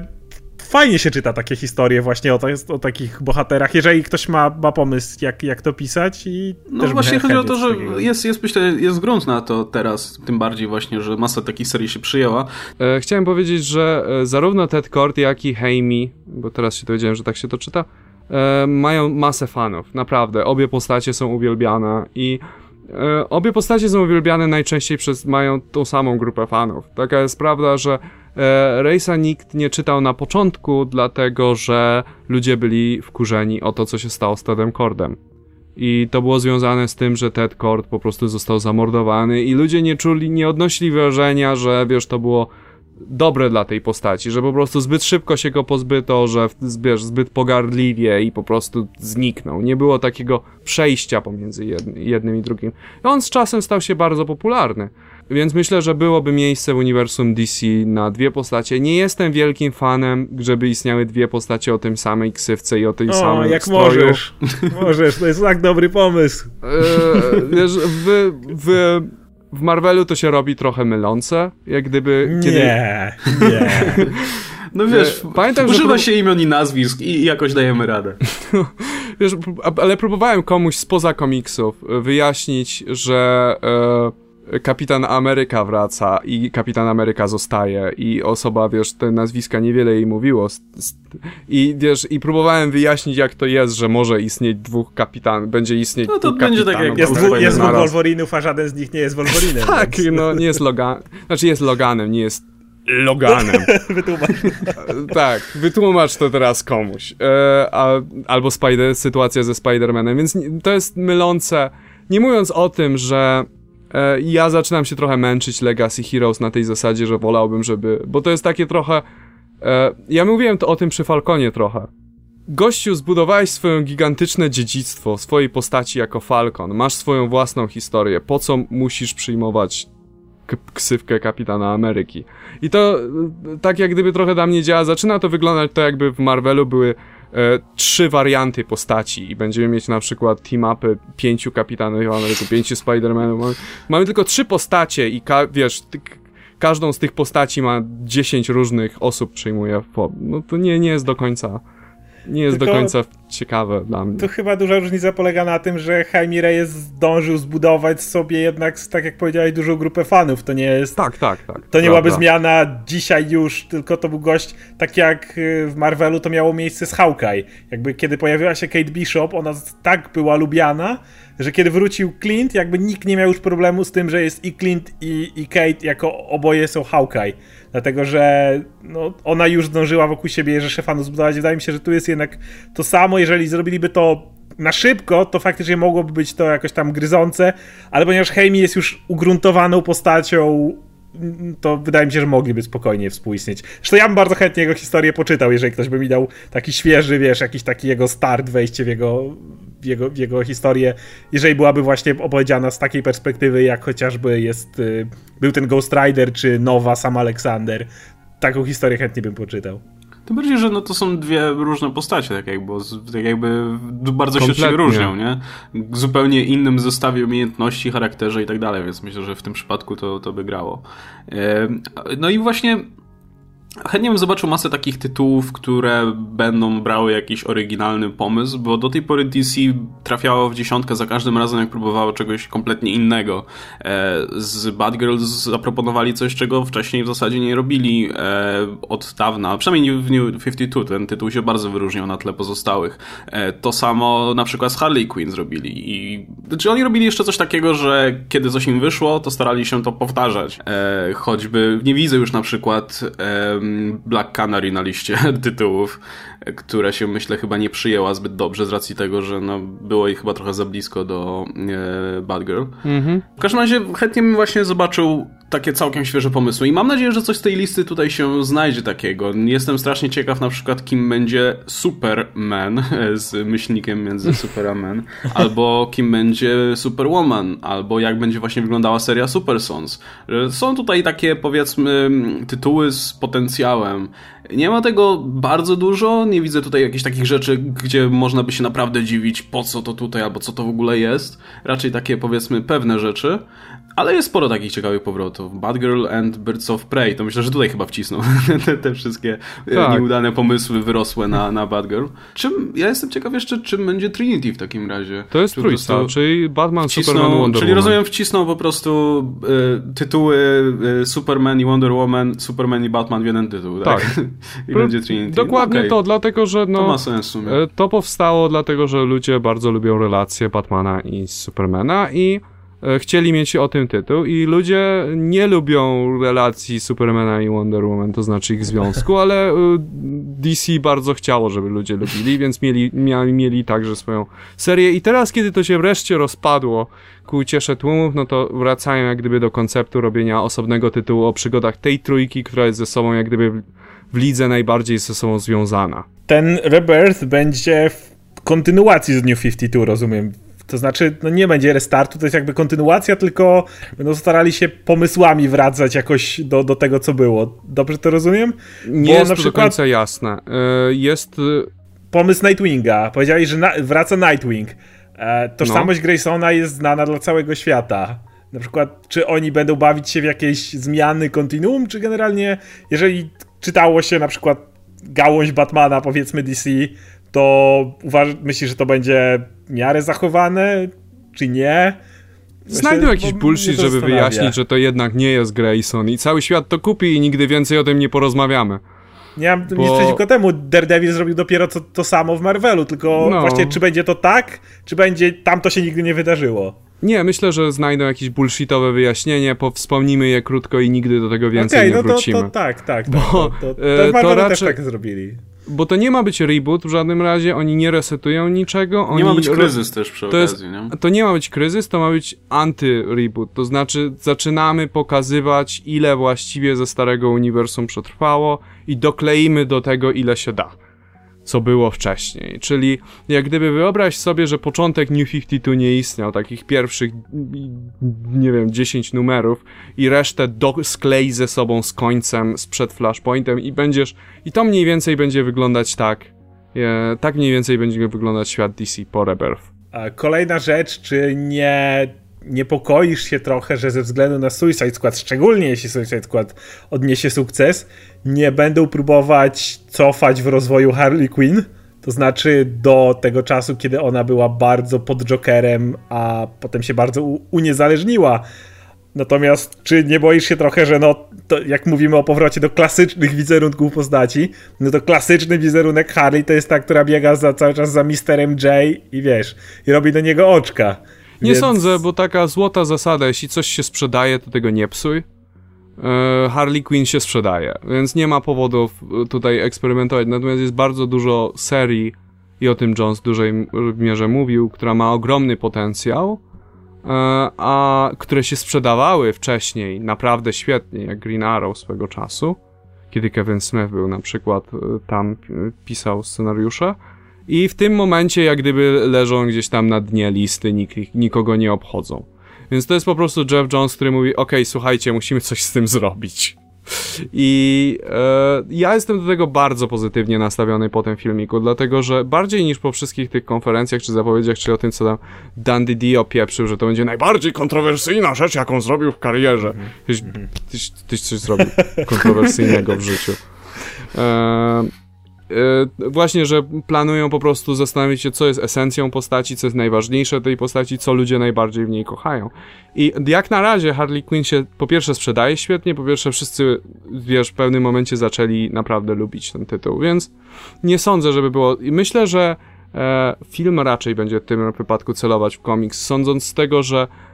fajnie się czyta takie historie właśnie o, o takich bohaterach, jeżeli ktoś ma, ma pomysł, jak, jak to pisać i No właśnie chodzi o to, że jest, jest, myślę, jest grunt na to teraz, tym bardziej właśnie, że masa takich serii się przyjęła. E, chciałem powiedzieć, że e, zarówno Ted Kord, jak i Heimi, bo teraz się dowiedziałem, że tak się to czyta, e, mają masę fanów, naprawdę. Obie postacie są uwielbiane i e, obie postacie są uwielbiane najczęściej przez, mają tą samą grupę fanów. Taka jest prawda, że Rejsa nikt nie czytał na początku, dlatego że ludzie byli wkurzeni o to, co się stało z Tedem Cordem. I to było związane z tym, że Ted Cord po prostu został zamordowany i ludzie nie czuli, nie odnosili wrażenia, że wiesz, to było dobre dla tej postaci, że po prostu zbyt szybko się go pozbyto, że wiesz, zbyt pogardliwie i po prostu zniknął. Nie było takiego przejścia pomiędzy jednym i drugim. I on z czasem stał się bardzo popularny. Więc myślę, że byłoby miejsce w uniwersum DC na dwie postacie. Nie jestem wielkim fanem, żeby istniały dwie postacie o tym samej ksywce i o tej o, samej jak stroju. możesz. możesz, to jest tak dobry pomysł. Eee, wiesz, w, w, w Marvelu to się robi trochę mylące, jak gdyby... Kiedy... Nie, nie. No wiesz, Pamiętam, że używa prób- się imion i nazwisk i jakoś dajemy radę. Wiesz, ale próbowałem komuś spoza komiksów e, wyjaśnić, że e, Kapitan Ameryka wraca i Kapitan Ameryka zostaje i osoba, wiesz, te nazwiska niewiele jej mówiło i wiesz, i próbowałem wyjaśnić jak to jest, że może istnieć dwóch kapitan, będzie istnieć No to dwóch będzie tak jak Jest, dwu, jest dwóch. Wolverinów, a żaden z nich nie jest Wolverinem. Tak, więc no nie jest Logan, znaczy jest Loganem, nie jest Loganem. Wytłumacz. tak, wytłumacz to teraz komuś. E, a, albo Spider, sytuacja ze Spider-Manem, więc to jest mylące. Nie mówiąc o tym, że e, ja zaczynam się trochę męczyć Legacy Heroes na tej zasadzie, że wolałbym, żeby. Bo to jest takie trochę. E, ja mówiłem to o tym przy Falconie trochę. Gościu, zbudowałeś swoje gigantyczne dziedzictwo swojej postaci jako Falcon. Masz swoją własną historię. Po co musisz przyjmować ksywkę kapitana Ameryki? I to e, tak jak gdyby trochę dla mnie działa. Zaczyna to wyglądać to jakby w Marvelu były trzy warianty postaci i będziemy mieć na przykład team-upy pięciu kapitanów Ameryki, pięciu Spider-Manów. Mamy, mamy tylko trzy postacie i ka- wiesz, każdą z tych postaci ma 10 różnych osób przyjmuje. No to nie, nie jest do końca nie jest Tylko- do końca ciekawe dla mnie. Tu chyba duża różnica polega na tym, że Jaime Reyes zdążył zbudować sobie jednak, tak jak powiedziałeś, dużą grupę fanów. To nie jest Tak, tak, tak. To nie byłaby zmiana dzisiaj już, tylko to był gość, tak jak y, w Marvelu to miało miejsce z Hawkeye. Jakby kiedy pojawiła się Kate Bishop, ona tak była lubiana, że kiedy wrócił Clint, jakby nikt nie miał już problemu z tym, że jest i Clint i, i Kate jako oboje są Hawkeye. Dlatego, że no, ona już zdążyła wokół siebie rzeszę fanów zbudować. Wydaje mi się, że tu jest jednak to samo, jeżeli zrobiliby to na szybko, to faktycznie mogłoby być to jakoś tam gryzące, ale ponieważ Heimi jest już ugruntowaną postacią, to wydaje mi się, że mogliby spokojnie współistnieć. Zresztą ja bym bardzo chętnie jego historię poczytał, jeżeli ktoś by mi dał taki świeży, wiesz, jakiś taki jego start, wejście w jego, w jego, w jego historię, jeżeli byłaby właśnie opowiedziana z takiej perspektywy, jak chociażby jest, y, był ten Ghost Rider, czy nowa Sam Alexander. Taką historię chętnie bym poczytał. Tym bardziej, że no to są dwie różne postacie, tak jakby, tak jakby bardzo się od Kompletnie. różnią, nie? Zupełnie innym zestawie umiejętności, charakterze i tak dalej, więc myślę, że w tym przypadku to, to by grało. No i właśnie chętnie bym zobaczył masę takich tytułów, które będą brały jakiś oryginalny pomysł, bo do tej pory DC trafiało w dziesiątkę za każdym razem, jak próbowało czegoś kompletnie innego. E, Z Batgirl zaproponowali coś, czego wcześniej w zasadzie nie robili e, od dawna, przynajmniej w New 52, ten tytuł się bardzo wyróżniał na tle pozostałych. E, To samo na przykład z Harley Quinn zrobili i znaczy oni robili jeszcze coś takiego, że kiedy coś im wyszło, to starali się to powtarzać. Choćby nie widzę już na przykład Black Canary na liście tytułów, która się myślę chyba nie przyjęła zbyt dobrze z racji tego, że no, było jej chyba trochę za blisko do e, Batgirl. W każdym razie chętnie bym właśnie zobaczył takie całkiem świeże pomysły i mam nadzieję, że coś z tej listy tutaj się znajdzie takiego. Jestem strasznie ciekaw na przykład kim będzie Superman z myślnikiem między Superman, albo kim będzie Superwoman, albo jak będzie właśnie wyglądała seria Super Sons. Są tutaj takie powiedzmy tytuły z potencjałem. Nie ma tego bardzo dużo, nie widzę tutaj jakichś takich rzeczy, gdzie można by się naprawdę dziwić, po co to tutaj, albo co to w ogóle jest. Raczej takie powiedzmy pewne rzeczy. Ale jest sporo takich ciekawych powrotów. Batgirl and Birds of Prey, to myślę, że tutaj chyba wcisną te, te wszystkie e, Tak. nieudane pomysły wyrosłe na, na Batgirl. Czym, ja jestem ciekaw jeszcze, czym będzie Trinity w takim razie. To jest Czy trójca, czyli Batman, wcisną- Superman, Wonder Czyli Woman. rozumiem, wcisną po prostu e, tytuły e, Superman i Wonder Woman, Superman i Batman w jeden tytuł, tak? Tak. I będzie Trinity. Dokładnie Okej. to, dlatego że no... To ma sens w sumie. To powstało dlatego, że ludzie bardzo lubią relacje Batmana i Supermana i chcieli mieć o tym tytuł i ludzie nie lubią relacji Supermana i Wonder Woman, to znaczy ich związku, ale e, DC bardzo chciało, żeby ludzie lubili, więc mieli, mieli, mieli także swoją serię i teraz, kiedy to się wreszcie rozpadło ku uciesze tłumów, no to wracają jak gdyby do konceptu robienia osobnego tytułu o przygodach tej trójki, która jest ze sobą jak gdyby w, w lidze najbardziej ze sobą związana. Ten Rebirth będzie w kontynuacji z New 52, rozumiem. To znaczy, no nie będzie restartu, to jest jakby kontynuacja, tylko będą starali się pomysłami wracać jakoś do, do tego, co było. Dobrze to rozumiem? Nie Bo jest na przykład... do końca jasne. E, jest... E, pomysł Nightwinga. Powiedziałeś, że na... wraca Nightwing. E, tożsamość no. Graysona jest znana dla całego świata. Na przykład, czy oni będą bawić się w jakieś zmiany kontinuum, czy generalnie, jeżeli czytało się na przykład gałąź Batmana, powiedzmy DC, to uważ, myślisz, że to będzie w miarę zachowane, czy nie? Znajdą jakiś bullshit, żeby wyjaśnić, że to jednak nie jest Grayson i cały świat to kupi i nigdy więcej o tym nie porozmawiamy. Nie mam bo... nic przeciwko temu. Daredevil zrobił dopiero to, to samo w Marvelu, tylko no. właśnie czy będzie to tak, czy będzie tam to się nigdy nie wydarzyło. Nie, myślę, że znajdą jakieś bullshitowe wyjaśnienie, po, wspomnimy je krótko i nigdy do tego więcej okay, nie no wrócimy. To, to tak, tak. Bo, tak, to, to, to, to raczej, też tak zrobili. Bo to nie ma być reboot w żadnym razie, oni nie resetują niczego. Nie ma być kryzys też przy to okazji, jest, nie? To nie ma być kryzys, to ma być anty-reboot. To znaczy zaczynamy pokazywać, ile właściwie ze starego uniwersum przetrwało i dokleimy do tego, ile się da co było wcześniej. Czyli jak gdyby wyobraź sobie, że początek New 52 nie istniał, takich pierwszych, nie wiem, 10 numerów i resztę do, sklej ze sobą z końcem sprzed Flashpointem i będziesz, i to mniej więcej będzie wyglądać tak, e, tak mniej więcej będzie wyglądać świat DC po Rebirth. Kolejna rzecz, czy nie niepokoisz się trochę, że ze względu na Suicide Squad, szczególnie jeśli Suicide Squad odniesie sukces, nie będą próbować cofać w rozwoju Harley Quinn. To znaczy do tego czasu, kiedy ona była bardzo pod Jokerem, a potem się bardzo uniezależniła. Natomiast czy nie boisz się trochę, że no, jak mówimy o powrocie do klasycznych wizerunków postaci, no to klasyczny wizerunek Harley to jest ta, która biega za, cały czas za Misterem J i wiesz, i robi do niego oczka. Nie Więc... sądzę, bo taka złota zasada, jeśli coś się sprzedaje, to tego nie psuj. E, Harley Quinn się sprzedaje, więc nie ma powodów e, tutaj eksperymentować. Natomiast jest bardzo dużo serii, i o tym Jones w dużej mierze mówił, która ma ogromny potencjał, e, a które się sprzedawały wcześniej naprawdę świetnie, jak Green Arrow swego czasu, kiedy Kevin Smith był na przykład tam pisał scenariusze i w tym momencie jak gdyby leżą gdzieś tam na dnie listy, nik, nikogo nie obchodzą. Więc to jest po prostu Jeff Jones, który mówi, ok, słuchajcie, musimy coś z tym zrobić. I e, ja jestem do tego bardzo pozytywnie nastawiony po tym filmiku, dlatego że bardziej niż po wszystkich tych konferencjach czy zapowiedziach, czy o tym, co tam Dandy D opieprzył, że to będzie najbardziej kontrowersyjna rzecz, jaką zrobił w karierze. -hmm. Tyś, tyś, tyś coś zrobił kontrowersyjnego w życiu. E, właśnie, że planują po prostu zastanowić się, co jest esencją postaci, co jest najważniejsze tej postaci, co ludzie najbardziej w niej kochają. I jak na razie Harley Quinn się po pierwsze sprzedaje świetnie, po pierwsze wszyscy, wiesz, w pewnym momencie zaczęli naprawdę lubić ten tytuł, więc nie sądzę, żeby było... I myślę, że e, film raczej będzie w tym wypadku celować w komiks, sądząc z tego, że E,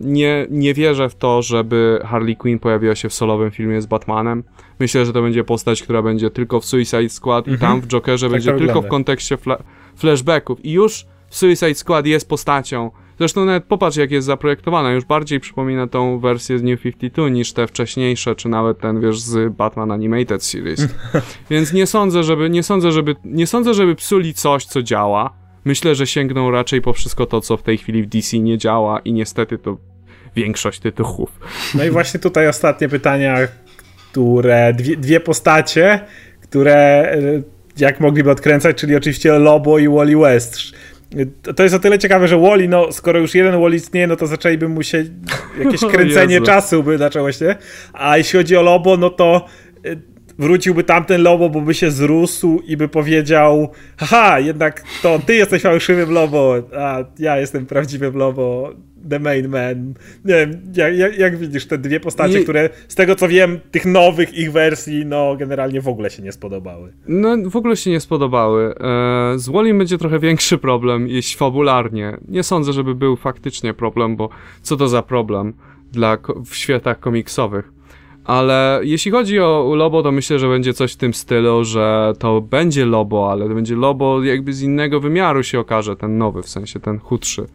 nie, nie wierzę w to, żeby Harley Quinn pojawiła się w solowym filmie z Batmanem. Myślę, że to będzie postać, która będzie tylko w Suicide Squad mhm. i tam w Jokerze tak będzie tylko wygląda. w kontekście fla flashbacków. I już Suicide Squad jest postacią. Zresztą nawet popatrz, jak jest zaprojektowana. Już bardziej przypomina tą wersję z New 52 niż te wcześniejsze, czy nawet ten, wiesz, z Batman Animated Series. Więc nie sądzę, żeby, nie sądzę, żeby, nie sądzę, żeby psuli coś, co działa myślę, że sięgną raczej po wszystko to, co w tej chwili w DC nie działa i niestety to większość tytułów. No i właśnie tutaj ostatnie pytania, które dwie, dwie postacie, które e, jak mogliby odkręcać, czyli oczywiście Lobo i Wally West. To jest o tyle ciekawe, że Wally, no skoro już jeden Wally istnieje, no to zaczęliby mu się jakieś kręcenie czasu by zaczęło się. A jeśli chodzi o Lobo, no to e, wróciłby tamten Lobo, bo by się zrósł i by powiedział haha, jednak to ty jesteś fałszywym Lobo, a ja jestem prawdziwym Lobo, the main man. Nie wiem, jak, jak, jak widzisz te dwie postacie, które z tego co wiem, tych nowych ich wersji, no generalnie w ogóle się nie spodobały. No w ogóle się nie spodobały. E, z Wally będzie trochę większy problem, jeśli fabularnie. Nie sądzę, żeby był faktycznie problem, bo co to za problem dla w światach komiksowych? Ale jeśli chodzi o Lobo, to myślę, że będzie coś w tym stylu, że to będzie Lobo, ale to będzie Lobo jakby z innego wymiaru się okaże, ten nowy, w sensie ten chudszy.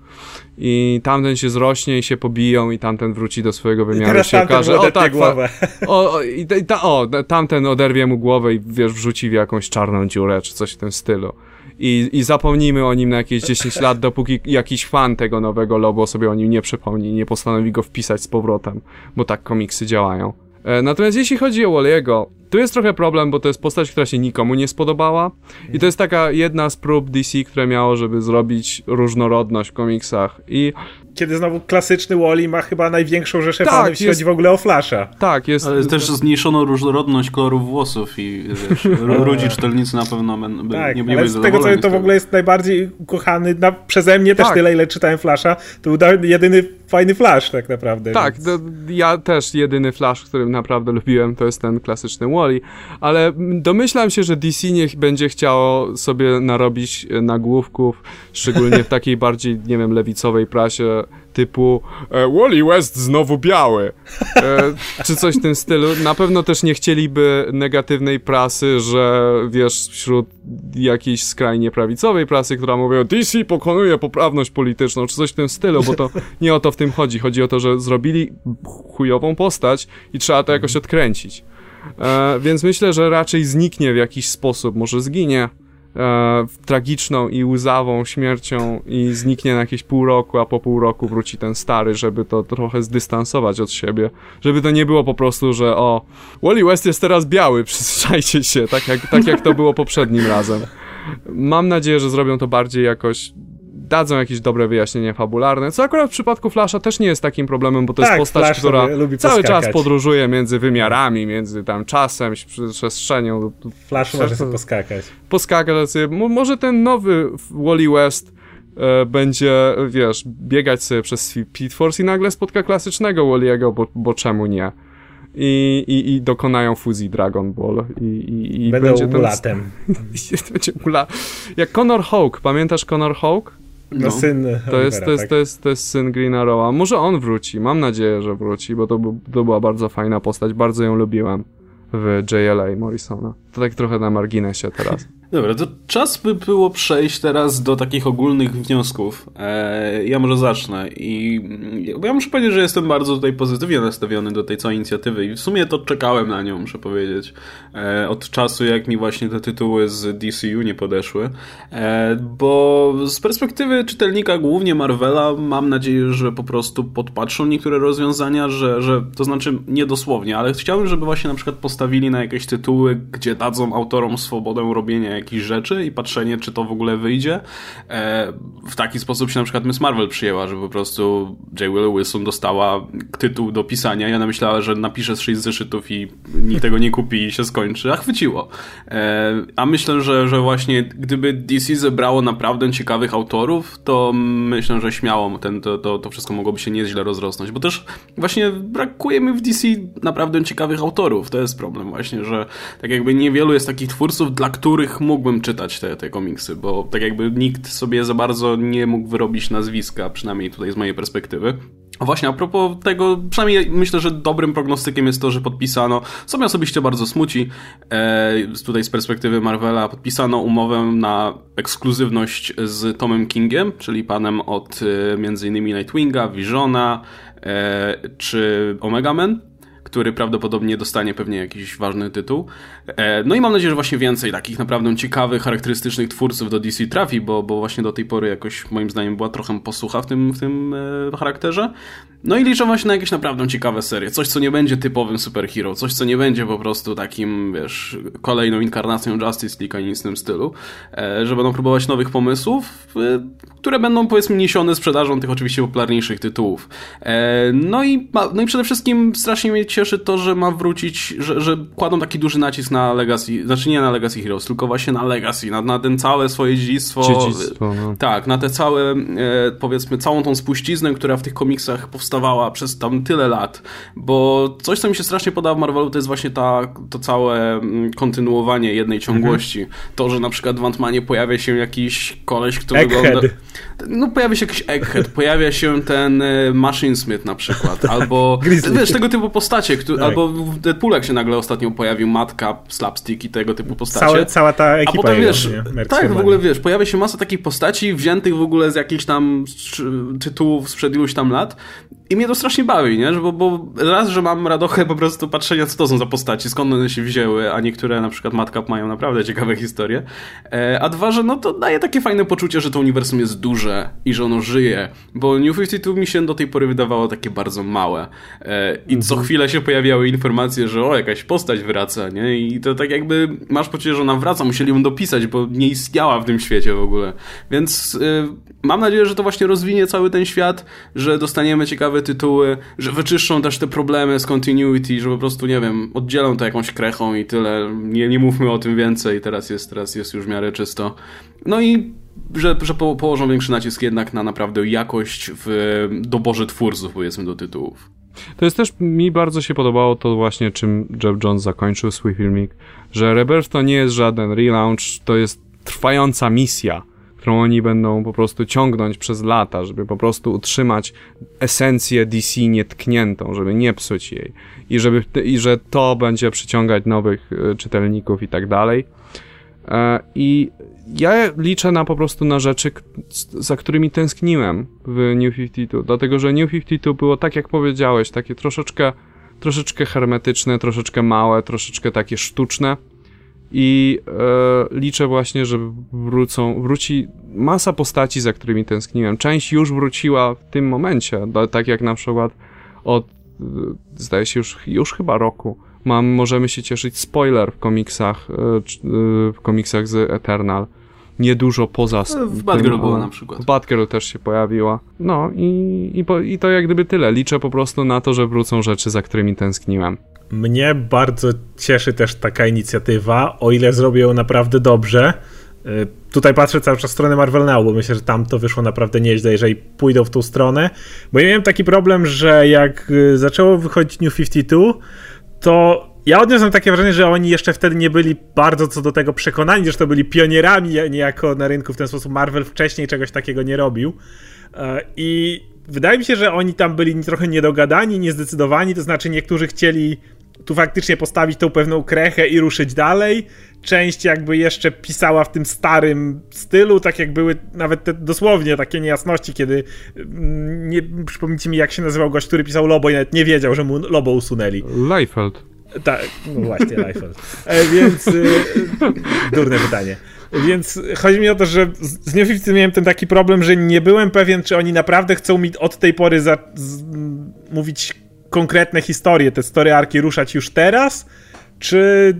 I tamten się zrośnie i się pobiją i tamten wróci do swojego wymiaru i się okaże. O tak, głowę. O, o, i, ta, o, tamten oderwie mu głowę i wiesz, wrzuci w jakąś czarną dziurę, czy coś w tym stylu. i, i zapomnijmy o nim na jakieś 10 lat, dopóki jakiś fan tego nowego logo sobie o nim nie przypomni, nie postanowi go wpisać z powrotem, bo tak komiksy działają. E, natomiast jeśli chodzi o Wally'ego, tu jest trochę problem, bo to jest postać, która się nikomu nie spodobała i to jest taka jedna z prób DC, które miało, żeby zrobić różnorodność w komiksach i kiedy znowu klasyczny Wally ma chyba największą rzeszę Tak, fanów, jeśli jest- chodzi w ogóle o Flasha. tak, jest... Ale też zmniejszono różnorodność kolorów włosów i wiesz, ludzi czytelnicy na pewno by, Tak, nie byli ale z tego co to w ogóle jest najbardziej ukochany na, przeze mnie też Tak. tyle, ile czytałem Flasha, to był jedyny fajny Flash tak naprawdę. Tak, więc- to ja też jedyny Flash, który naprawdę lubiłem, to jest ten klasyczny Wally, ale domyślam się, że DC niech będzie chciało sobie narobić nagłówków, szczególnie w takiej bardziej, nie wiem, lewicowej prasie typu e, Wally West znowu biały, e, czy coś w tym stylu. Na pewno też nie chcieliby negatywnej prasy, że wiesz, wśród jakiejś skrajnie prawicowej prasy, która mówi o DC pokonuje poprawność polityczną, czy coś w tym stylu, bo to nie o to w tym chodzi. Chodzi o to, że zrobili chujową postać i trzeba to jakoś odkręcić. E, więc myślę, że raczej zniknie w jakiś sposób, może zginie e, tragiczną i łzawą śmiercią i zniknie na jakieś pół roku, a po pół roku wróci ten stary, żeby to trochę zdystansować od siebie. Żeby to nie było po prostu, że o, Wally West jest teraz biały, przyzwyczajcie się, tak jak, tak jak to było poprzednim razem. Mam nadzieję, że zrobią to bardziej jakoś dadzą jakieś dobre wyjaśnienie fabularne, co akurat w przypadku Flasha też nie jest takim problemem, bo to Tak, jest postać, Flash która cały czas podróżuje między wymiarami, między tam czasem, przestrzenią. Flash może sobie poskakać. Poskakać Może ten nowy Wally West e, będzie, wiesz, biegać sobie przez Speed Force i nagle spotka klasycznego Wally'ego, bo, bo czemu nie? I, i, I dokonają fuzji Dragon Ball. I, i, i Będą będzie ten- mulatem. I będzie mula. Jak Connor Hawk, pamiętasz Connor Hawk? No, No. syn To jest, Olivera, to, jest, tak? to, jest, to jest syn Green Arrowa. Może on wróci, mam nadzieję, że wróci, bo to, to była bardzo fajna postać, bardzo ją lubiłem w JLA Morrisona. To tak trochę na marginesie teraz. Dobra, to czas by było przejść teraz do takich ogólnych wniosków. E, ja może zacznę i mm, ja muszę powiedzieć, że jestem bardzo tutaj pozytywnie nastawiony do tej całej inicjatywy i w sumie to czekałem na nią, muszę powiedzieć. E, od czasu, jak mi właśnie te tytuły z DCU nie podeszły. E, bo z perspektywy czytelnika głównie Marvela mam nadzieję, że po prostu podpatrzą niektóre rozwiązania, że, że to znaczy nie dosłownie, ale chciałbym, żeby właśnie na przykład postawili na jakieś tytuły, gdzie dadzą autorom swobodę robienia jakichś rzeczy i patrzenie, czy to w ogóle wyjdzie. E, w taki sposób się na przykład Miss Marvel przyjęła, że po prostu J. Willow Wilson dostała tytuł do pisania ona myślała, że napisze z sześć zeszytów i nikt tego nie kupi i się skończy, a chwyciło. E, a myślę, że, że właśnie gdyby DC zebrało naprawdę ciekawych autorów, to myślę, że śmiało ten, to, to, to wszystko mogłoby się nieźle rozrosnąć, bo też właśnie brakuje mi w DC naprawdę ciekawych autorów. To jest problem właśnie, że tak jakby niewielu jest takich twórców, dla których mógłbym czytać te, te komiksy, bo tak jakby nikt sobie za bardzo nie mógł wyrobić nazwiska, przynajmniej tutaj z mojej perspektywy. Właśnie, a propos tego, przynajmniej myślę, że dobrym prognostykiem jest to, że podpisano, co mnie osobiście bardzo smuci, e, tutaj z perspektywy Marvela, podpisano umowę na ekskluzywność z Tomem Kingiem, czyli panem od e, m.in. Nightwinga, Visiona e, czy Omega Man który prawdopodobnie dostanie pewnie jakiś ważny tytuł. E, No i mam nadzieję, że właśnie więcej takich naprawdę ciekawych, charakterystycznych twórców do DC trafi, bo, bo właśnie do tej pory jakoś moim zdaniem była trochę posłucha w tym, w tym e, charakterze. No i liczę właśnie na jakieś naprawdę ciekawe serie. Coś, co nie będzie typowym superhero, coś, co nie będzie po prostu takim, wiesz, kolejną inkarnacją Justice League ani nic w tym stylu. E, Że będą próbować nowych pomysłów, które będą powiedzmy niesione sprzedażą tych oczywiście popularniejszych tytułów. No i, no i przede wszystkim strasznie mnie cieszy to, że ma wrócić, że, że kładą taki duży nacisk na Legacy, znaczy nie na Legacy Heroes, tylko właśnie na Legacy, na, na ten całe swoje dziedzictwo. Dziedzictwo, no. Tak, na te całe, e, powiedzmy, całą tą spuściznę, która w tych komiksach powstawała przez tam tyle lat. Bo coś, co mi się strasznie podoba w Marvelu, to jest właśnie ta, to całe mm, kontynuowanie jednej ciągłości. To, że na przykład w Ant-Manie pojawia się jakiś koleś, Egghead. wygląda... No pojawia się jakiś Egghead, pojawia się ten e, Machine Smith na przykład, albo Grizzly. wiesz, tego typu postacie, które, Tak. albo w Deadpoolach się nagle ostatnio pojawił matka, slapstick i tego typu postacie. Całe, cała ta A ekipa potem jego, wiesz, tak, w ogóle wiesz, pojawia się masa takich postaci wziętych w ogóle z jakichś tam tytułów sprzed iluś tam lat i mnie to strasznie bawi, nie? Bo, bo raz, że mam radochę po prostu patrzenia, co to są za postaci, skąd one się wzięły, a niektóre na przykład Madcap mają naprawdę ciekawe historie. E, a dwa, że no to daje takie fajne poczucie, że to uniwersum jest duże i że ono żyje. Bo New 52 mi się do tej pory wydawało takie bardzo małe. E, I co mhm. chwilę się pojawiały informacje, że o, jakaś postać wraca, nie? I to tak jakby masz poczucie, że ona wraca, musieli ją dopisać, bo nie istniała w tym świecie w ogóle. Więc e, mam nadzieję, że to właśnie rozwinie cały ten świat, że dostaniemy ciekawe ciekawe tytuły, że wyczyszczą też te problemy z continuity, że po prostu, nie wiem, oddzielą to jakąś krechą i tyle. Nie, nie mówmy o tym więcej, teraz jest, teraz jest już w miarę czysto. No i że, że po, położą większy nacisk jednak na naprawdę jakość w doborze twórców, powiedzmy, do tytułów. To jest też, mi bardzo się podobało to właśnie, czym Jeff Jones zakończył swój filmik, że Rebirth to nie jest żaden relaunch, to jest trwająca misja którą oni będą po prostu ciągnąć przez lata, żeby po prostu utrzymać esencję DC nietkniętą, żeby nie psuć jej. I, żeby, i że to będzie przyciągać nowych e, czytelników i tak dalej. E, I ja liczę na po prostu na rzeczy, za którymi tęskniłem w New 52, dlatego że New 52 było tak jak powiedziałeś, takie troszeczkę, troszeczkę hermetyczne, troszeczkę małe, troszeczkę takie sztuczne i e, liczę właśnie, że wrócą, wróci masa postaci, za którymi tęskniłem. Część już wróciła w tym momencie, do, tak jak na przykład od, e, zdaje się już, już chyba roku, mam, możemy się cieszyć spoiler w komiksach, e, e, w komiksach z Eternal. Niedużo poza... W Batgirl była na przykład. W Batgirl też się pojawiła. No i, i, i to jak gdyby tyle. Liczę po prostu na to, że wrócą rzeczy, za którymi tęskniłem. Mnie bardzo cieszy też taka inicjatywa, o ile zrobię ją naprawdę dobrze. Y, tutaj patrzę cały czas w stronę Marvel Now, bo myślę, że tam to wyszło naprawdę nieźle, jeżeli pójdą w tą stronę. Bo ja miałem taki problem, że jak y, zaczęło wychodzić New 52, to ja odniosłem takie wrażenie, że oni jeszcze wtedy nie byli bardzo co do tego przekonani, to byli pionierami niejako na rynku w ten sposób. Marvel wcześniej czegoś takiego nie robił. Y, I wydaje mi się, że oni tam byli trochę niedogadani, niezdecydowani, to znaczy niektórzy chcieli tu faktycznie postawić tą pewną krechę i ruszyć dalej. Część jakby jeszcze pisała w tym starym stylu, tak jak były nawet te dosłownie takie niejasności, kiedy mm, nie, przypomnijcie mi jak się nazywał gość, który pisał Lobo i nawet nie wiedział, że mu Lobo usunęli. Leifeld. Tak, no właśnie, Leifeld. E, więc y, durne pytanie. Więc chodzi mi o to, że z Neofifty miałem ten taki problem, że nie byłem pewien, czy oni naprawdę chcą mi od tej pory za, z, mówić konkretne historie, te story arki ruszać już teraz, czy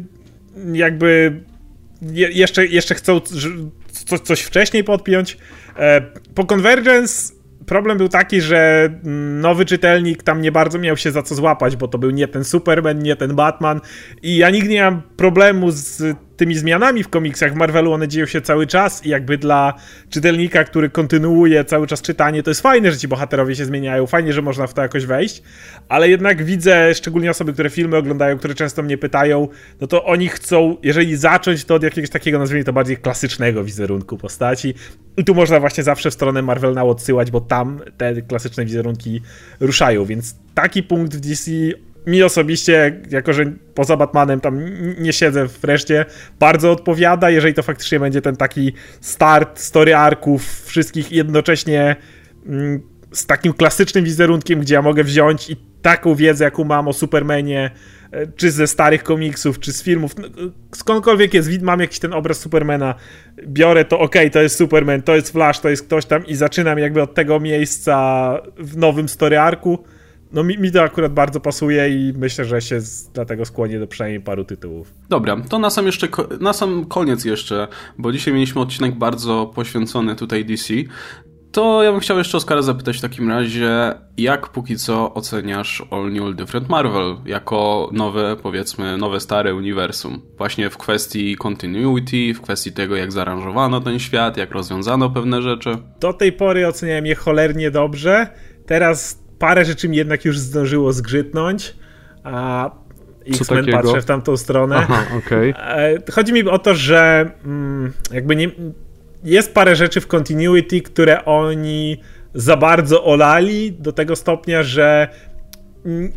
jakby je, jeszcze, jeszcze chcą coś, coś wcześniej podpiąć. E, po Convergence problem był taki, że nowy czytelnik tam nie bardzo miał się za co złapać, bo to był nie ten Superman, nie ten Batman i ja nigdy nie mam problemu z tymi zmianami w komiksach w Marvelu one dzieją się cały czas i jakby dla czytelnika, który kontynuuje cały czas czytanie, to jest fajne, że ci bohaterowie się zmieniają, fajnie, że można w to jakoś wejść, ale jednak widzę, szczególnie osoby, które filmy oglądają, które często mnie pytają, no to oni chcą, jeżeli zacząć, to od jakiegoś takiego, nazwijmy to bardziej klasycznego wizerunku postaci. I tu można właśnie zawsze w stronę Marvel Now odsyłać, bo tam te klasyczne wizerunki ruszają, więc taki punkt w DC mi osobiście, jako że poza Batmanem tam nie siedzę wreszcie, bardzo odpowiada, jeżeli to faktycznie będzie ten taki start story arków wszystkich jednocześnie mm, z takim klasycznym wizerunkiem, gdzie ja mogę wziąć i taką wiedzę, jaką mam o Supermanie, e, czy ze starych komiksów, czy z filmów, no, skądkolwiek jest, mam jakiś ten obraz Supermana, biorę to, ok, to jest Superman, to jest Flash, to jest ktoś tam i zaczynam jakby od tego miejsca w nowym story arku no mi, mi to akurat bardzo pasuje i myślę, że się z, dlatego skłonię do przynajmniej paru tytułów. Dobra, to na sam, jeszcze, na sam koniec jeszcze, bo dzisiaj mieliśmy odcinek bardzo poświęcony tutaj DC, to ja bym chciał jeszcze Oskara zapytać w takim razie, jak póki co oceniasz All New All Different Marvel jako nowe, powiedzmy, nowe stare uniwersum? Właśnie w kwestii continuity, w kwestii tego, jak zaaranżowano ten świat, jak rozwiązano pewne rzeczy? Do tej pory oceniałem je cholernie dobrze. Teraz parę rzeczy mi jednak już zdążyło zgrzytnąć, a X-Men patrzę w tamtą stronę. Aha, okay. Chodzi mi o to, że mm, jakby nie, jest parę rzeczy w continuity, które oni za bardzo olali do tego stopnia, że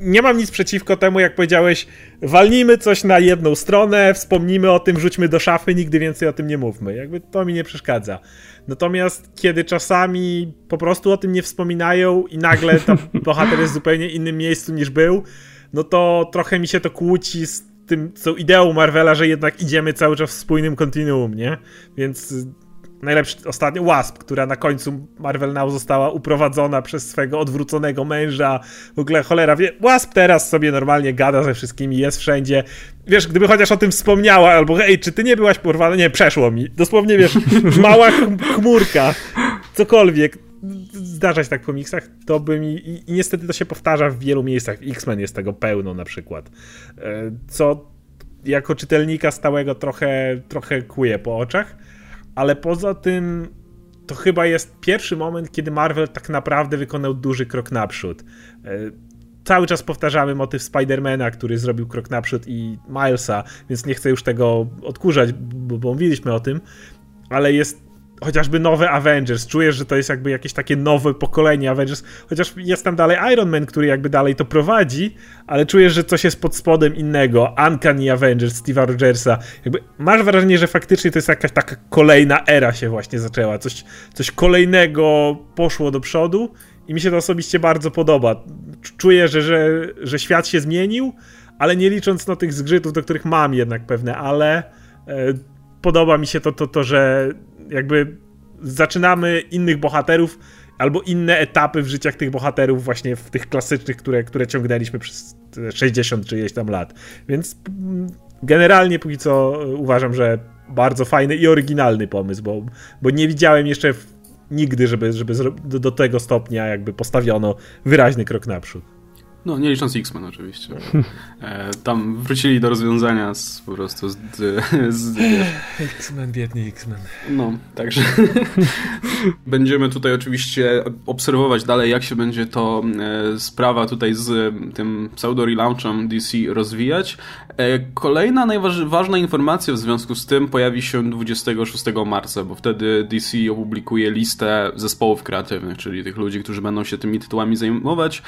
nie mam nic przeciwko temu, jak powiedziałeś, walnijmy coś na jedną stronę, wspomnimy o tym, rzućmy do szafy, nigdy więcej o tym nie mówmy. Jakby to mi nie przeszkadza. Natomiast kiedy czasami po prostu o tym nie wspominają i nagle tam bohater jest w zupełnie innym miejscu niż był, no to trochę mi się to kłóci z tym, co ideą Marvela, że jednak idziemy cały czas w spójnym kontinuum, nie? Więc najlepszy ostatnio Wasp, która na końcu Marvel Now została uprowadzona przez swego odwróconego męża. W ogóle cholera wie, Wasp teraz sobie normalnie gada ze wszystkimi, jest wszędzie. Wiesz, gdyby chociaż o tym wspomniała, albo ej, czy ty nie byłaś porwana? Nie, przeszło mi. Dosłownie, wiesz, mała chmurka, cokolwiek. Zdarza się tak w komiksach, to by mi... I niestety to się powtarza w wielu miejscach. W X-Men jest tego pełno na przykład. E, co jako czytelnika stałego trochę, trochę kuje po oczach ale poza tym to chyba jest pierwszy moment, kiedy Marvel tak naprawdę wykonał duży krok naprzód. E, cały czas powtarzamy motyw Spidermana, który zrobił krok naprzód i Milesa, więc nie chcę już tego odkurzać, bo, bo mówiliśmy o tym, ale jest chociażby nowe Avengers, czujesz, że to jest jakby jakieś takie nowe pokolenie Avengers, chociaż jest tam dalej Iron Man, który jakby dalej to prowadzi, ale czujesz, że coś jest pod spodem innego, Uncanny Avengers, Steve'a Rogersa, jakby masz wrażenie, że faktycznie to jest jakaś taka kolejna era się właśnie zaczęła, coś, coś kolejnego poszło do przodu i mi się to osobiście bardzo podoba. Czuję, że, że, że świat się zmienił, ale nie licząc no tych zgrzytów, do których mam jednak pewne, ale e, podoba mi się to, to, to, że jakby zaczynamy innych bohaterów albo inne etapy w życiach tych bohaterów właśnie w tych klasycznych, które, które ciągnęliśmy przez 60 czy ileś tam lat. Więc mm, generalnie póki co uważam, że bardzo fajny i oryginalny pomysł, bo, bo nie widziałem jeszcze nigdy, żeby, żeby do, do tego stopnia jakby postawiono wyraźny krok naprzód. No, nie licząc X-Men oczywiście. E, tam wrócili do rozwiązania z, po prostu z... z X-Men, biedny X-Men. No, także będziemy tutaj oczywiście obserwować dalej, jak się będzie to e, sprawa tutaj z tym pseudo-relaunchem DC rozwijać. E, kolejna najważniejsza informacja w związku z tym pojawi się 26 marca, bo wtedy DC opublikuje listę zespołów kreatywnych, czyli tych ludzi, którzy będą się tymi tytułami zajmować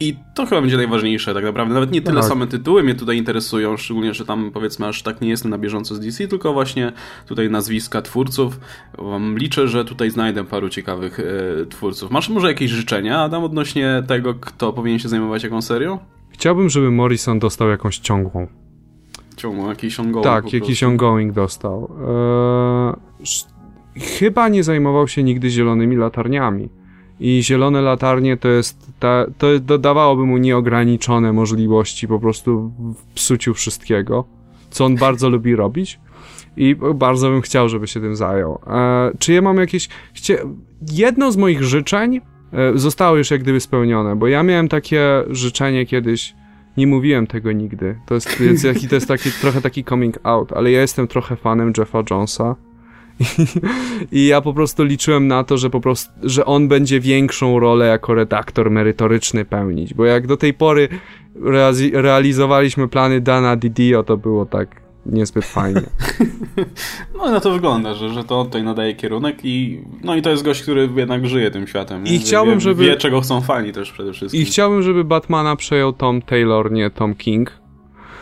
i to chyba będzie najważniejsze tak naprawdę. Nawet nie tyle tak. same tytuły mnie tutaj interesują, szczególnie, że tam powiedzmy aż tak nie jestem na bieżąco z DC, tylko właśnie tutaj nazwiska twórców. Liczę, że tutaj znajdę paru ciekawych e, twórców. Masz może jakieś życzenia, Adam, odnośnie tego, kto powinien się zajmować jaką serią? Chciałbym, żeby Morrison dostał jakąś ciągłą. Jakiś ongoing Tak, jakiś ongoing dostał. Eee, chyba nie zajmował się nigdy zielonymi latarniami i zielone latarnie to jest, ta, to dodawałoby mu nieograniczone możliwości po prostu w psuciu wszystkiego, co on bardzo lubi robić i bardzo bym chciał, żeby się tym zajął. E, czy ja mam jakieś... Chcie... Jedno z moich życzeń e, zostało już jak gdyby spełnione, bo ja miałem takie życzenie kiedyś, nie mówiłem tego nigdy, to jest, to jest taki, trochę taki coming out, ale ja jestem trochę fanem Jeffa Jonesa. I, ja po prostu liczyłem na to, że po prostu, że on będzie większą rolę jako redaktor merytoryczny pełnić, bo jak do tej pory realizowaliśmy plany Dana Didio, to było tak niezbyt fajnie. No na to wygląda, że, że to tutaj nadaje kierunek i no i to jest gość, który jednak żyje tym światem. I chciałbym, wie, żeby... Wie, czego chcą fani też przede wszystkim. I chciałbym, żeby Batmana przejął Tom Taylor, nie Tom King.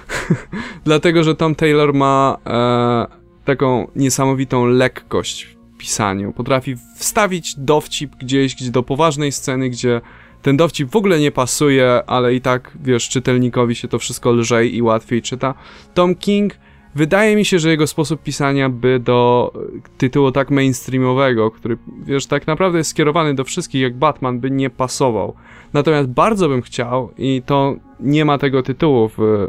Dlatego, że Tom Taylor ma... E taką niesamowitą lekkość w pisaniu. Potrafi wstawić dowcip gdzieś, gdzie do poważnej sceny, gdzie ten dowcip w ogóle nie pasuje, ale i tak, wiesz, czytelnikowi się to wszystko lżej i łatwiej czyta. Tom King Wydaje mi się, że jego sposób pisania by do tytułu tak mainstreamowego, który, wiesz, tak naprawdę jest skierowany do wszystkich, jak Batman, by nie pasował. Natomiast bardzo bym chciał, i to nie ma tego tytułu w...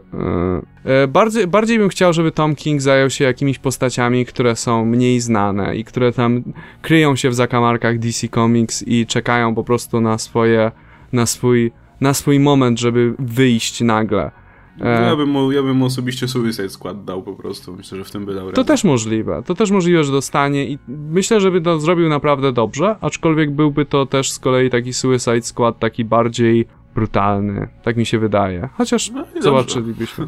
Yy, bardziej, bardziej bym chciał, żeby Tom King zajął się jakimiś postaciami, które są mniej znane i które tam kryją się w zakamarkach DC Comics i czekają po prostu na swoje, na swój, na swój moment, żeby wyjść nagle. No, ja, bym mu, ja bym mu osobiście Suicide Squad dał po prostu. Myślę, że w tym by dał radę. To też możliwe. To też możliwe, że dostanie i myślę, że by to zrobił naprawdę dobrze, aczkolwiek byłby to też z kolei taki Suicide Squad taki bardziej brutalny. Tak mi się wydaje. Chociaż no zobaczylibyśmy.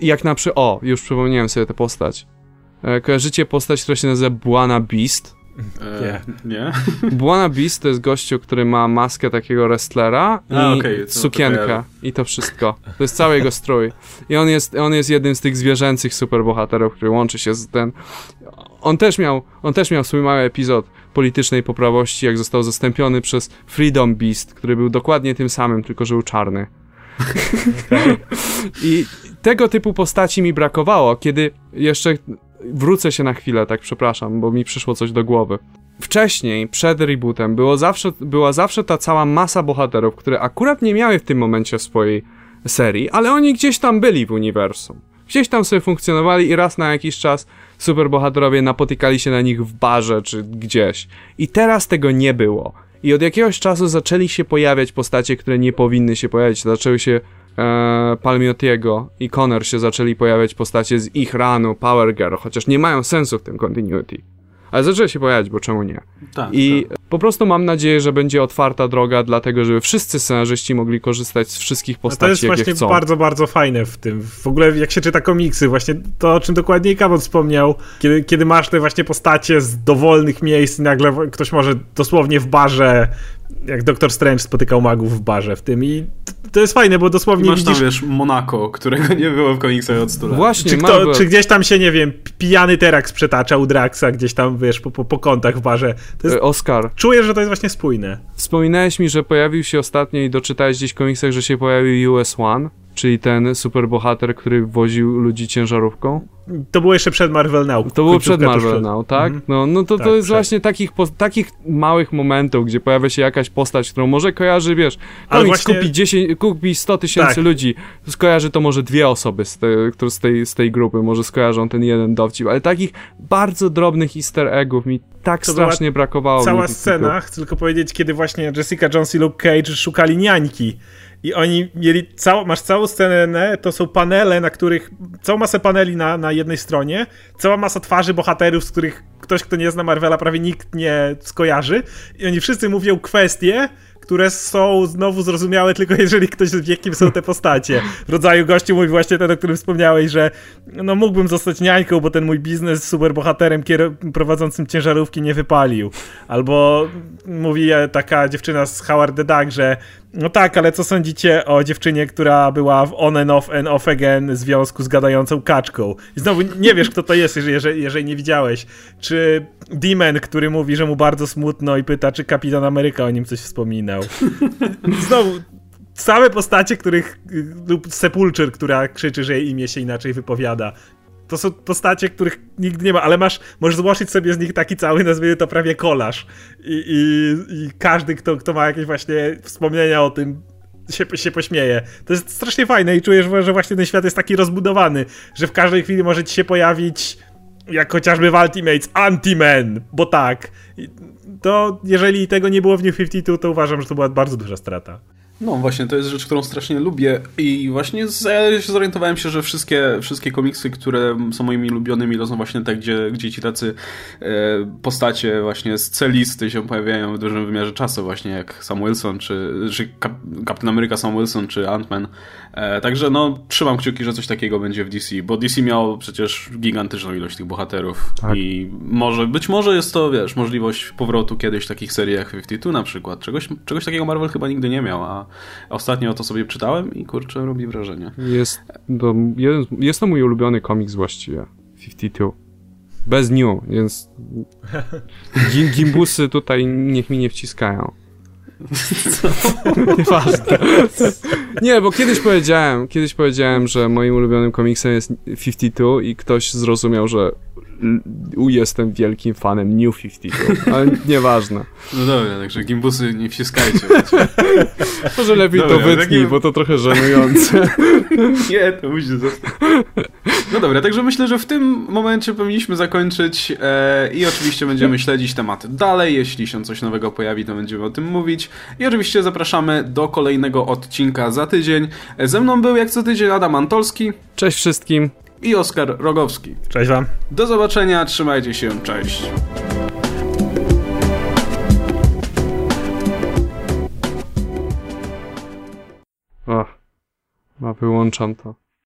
Jak na przykład... O, już przypomniałem sobie tę postać. E, kojarzycie postać, która się nazywa Buana Beast? E, nie? Buona Beast to jest gościu, który ma maskę takiego wrestlera i A, to- to sukienkę i to wszystko. To jest cały jego strój. I on jest, on jest jednym z tych zwierzęcych superbohaterów, który łączy się z ten... On też miał, on też miał swój mały epizod politycznej poprawości, jak został zastąpiony przez Freedom Beast, który był dokładnie tym samym, tylko że był czarny. I tego typu postaci mi brakowało, kiedy jeszcze wrócę się na chwilę, tak przepraszam, bo mi przyszło coś do głowy. Wcześniej, przed rebootem, było zawsze, była zawsze ta cała masa bohaterów, które akurat nie miały w tym momencie swojej serii, ale oni gdzieś tam byli w uniwersum. Gdzieś tam sobie funkcjonowali i raz na jakiś czas superbohaterowie napotykali się na nich w barze czy gdzieś. I teraz tego nie było. I od jakiegoś czasu zaczęli się pojawiać postacie, które nie powinny się pojawiać. Zaczęły się e, Palmiotiego i Connor się zaczęli pojawiać postacie z ich ranu, Power Girl, chociaż nie mają sensu w tym continuity. Ale zaczęły się pojawiać, bo czemu nie? Tak, I tak. po prostu mam nadzieję, że będzie otwarta droga, dlatego żeby wszyscy scenarzyści mogli korzystać z wszystkich No postaci, to jest właśnie chcą. bardzo, bardzo fajne w tym. W ogóle jak się czyta komiksy, właśnie to, o czym dokładnie Kabot wspomniał, kiedy, kiedy masz te właśnie postacie z dowolnych miejsc, nagle ktoś może dosłownie w barze, jak Doktor Strange spotykał magów w barze w tym i to jest fajne, bo I dosłownie masz tam, widzisz... wiesz, Monako, którego nie było w komiksach od 100 lat. Właśnie, Czy, kto, czy gdzieś tam się, nie wiem, pijany Terax przetacza u Draxa, gdzieś tam, wiesz, po, po, po kątach w barze. To jest, E, Oscar, czuję, że to jest właśnie spójne. wspominałeś mi, że pojawił się ostatnio i doczytałeś gdzieś w komiksach, że się pojawił US One, czyli ten superbohater, który woził ludzi ciężarówką. To było jeszcze przed Marvel Now. To było przed Marvel przed. Now, tak? Mhm. No, no to, Tak, to jest przed. właśnie takich, takich małych momentów, gdzie pojawia się jakaś postać, którą może kojarzy, wiesz, komiks właśnie- kupi, 10, kupi 100 tysięcy Tak. ludzi, skojarzy to może dwie osoby z, te, z, tej, z tej grupy, może skojarzą ten jeden dowcip, ale takich bardzo drobnych easter eggów mi tak To strasznie brakowało. Cała scena, chcę tylko powiedzieć, kiedy właśnie Jessica Jones i Luke Cage szukali niańki. I oni mieli całą, masz całą scenę, to są panele, na których, całą masę paneli na, na jednej stronie, cała masa twarzy bohaterów, z których ktoś, kto nie zna Marvela, prawie nikt nie skojarzy. I oni wszyscy mówią kwestie, które są znowu zrozumiałe tylko jeżeli ktoś wie, kim są te postacie. W rodzaju gościu mówi właśnie ten, o którym wspomniałeś, że no mógłbym zostać niańką, bo ten mój biznes z superbohaterem prowadzącym ciężarówki nie wypalił. Albo mówi taka dziewczyna z Howard the Duck, że no tak, ale co sądzicie o dziewczynie, która była w on and off and off again związku z gadającą kaczką? I znowu nie wiesz, kto to jest, jeżeli, jeżeli nie widziałeś. Czy Demon, który mówi, że mu bardzo smutno i pyta, czy Kapitan Ameryka o nim coś wspominał. Znowu, same postacie, których, lub Sepulcher, która krzyczy, że jej imię się inaczej wypowiada. To są postacie, których nigdy nie ma, ale masz, możesz złożyć sobie z nich taki cały, nazwijmy to prawie kolaż. I, i, i każdy, kto, kto ma jakieś właśnie wspomnienia o tym, się, się pośmieje. To jest strasznie fajne i czujesz, że właśnie ten świat jest taki rozbudowany, że w każdej chwili może ci się pojawić, jak chociażby w Ultimates, Anti-Man, bo tak. I To jeżeli tego nie było w New 52, to uważam, że to była bardzo duża strata. No właśnie, to jest rzecz, którą strasznie lubię i właśnie ja się zorientowałem się, że wszystkie, wszystkie komiksy, które są moimi ulubionymi, to są właśnie te, gdzie, gdzie ci tacy e, postacie właśnie z C-listy się pojawiają w dużym wymiarze czasu, właśnie jak Sam Wilson, czy, czy Kap, Captain America Sam Wilson, czy Ant-Man. E, także no, trzymam kciuki, że coś takiego będzie w DC, bo DC miało przecież gigantyczną ilość tych bohaterów Tak. i może, być może jest to, wiesz, możliwość powrotu kiedyś takich serii jak 52 na przykład. Czegoś, czegoś takiego Marvel chyba nigdy nie miał, a ostatnio to sobie czytałem i kurczę, robi wrażenie. Jest to, jeden, jest to mój ulubiony komiks właściwie. 52. Bez new, więc gim, gimbusy tutaj niech mi nie wciskają. Nieważne. Nie, bo kiedyś powiedziałem, kiedyś powiedziałem, że moim ulubionym komiksem jest 52 i ktoś zrozumiał, że jestem wielkim fanem New 52, ale nieważne. No dobra, także gimbusy nie wciskajcie. Może lepiej Dobra, to wytnij, bo to trochę żenujące. nie, to musi zostać. No dobra, także myślę, że w tym momencie powinniśmy zakończyć e, i oczywiście będziemy śledzić tematy dalej. Jeśli się coś nowego pojawi, to będziemy o tym mówić. I oczywiście zapraszamy do kolejnego odcinka za tydzień. E, Ze mną był jak co tydzień Adam Antolski Cześć wszystkim. I Oskar Rogowski. Cześć wam. Do zobaczenia, trzymajcie się, cześć. O, no wyłączam to.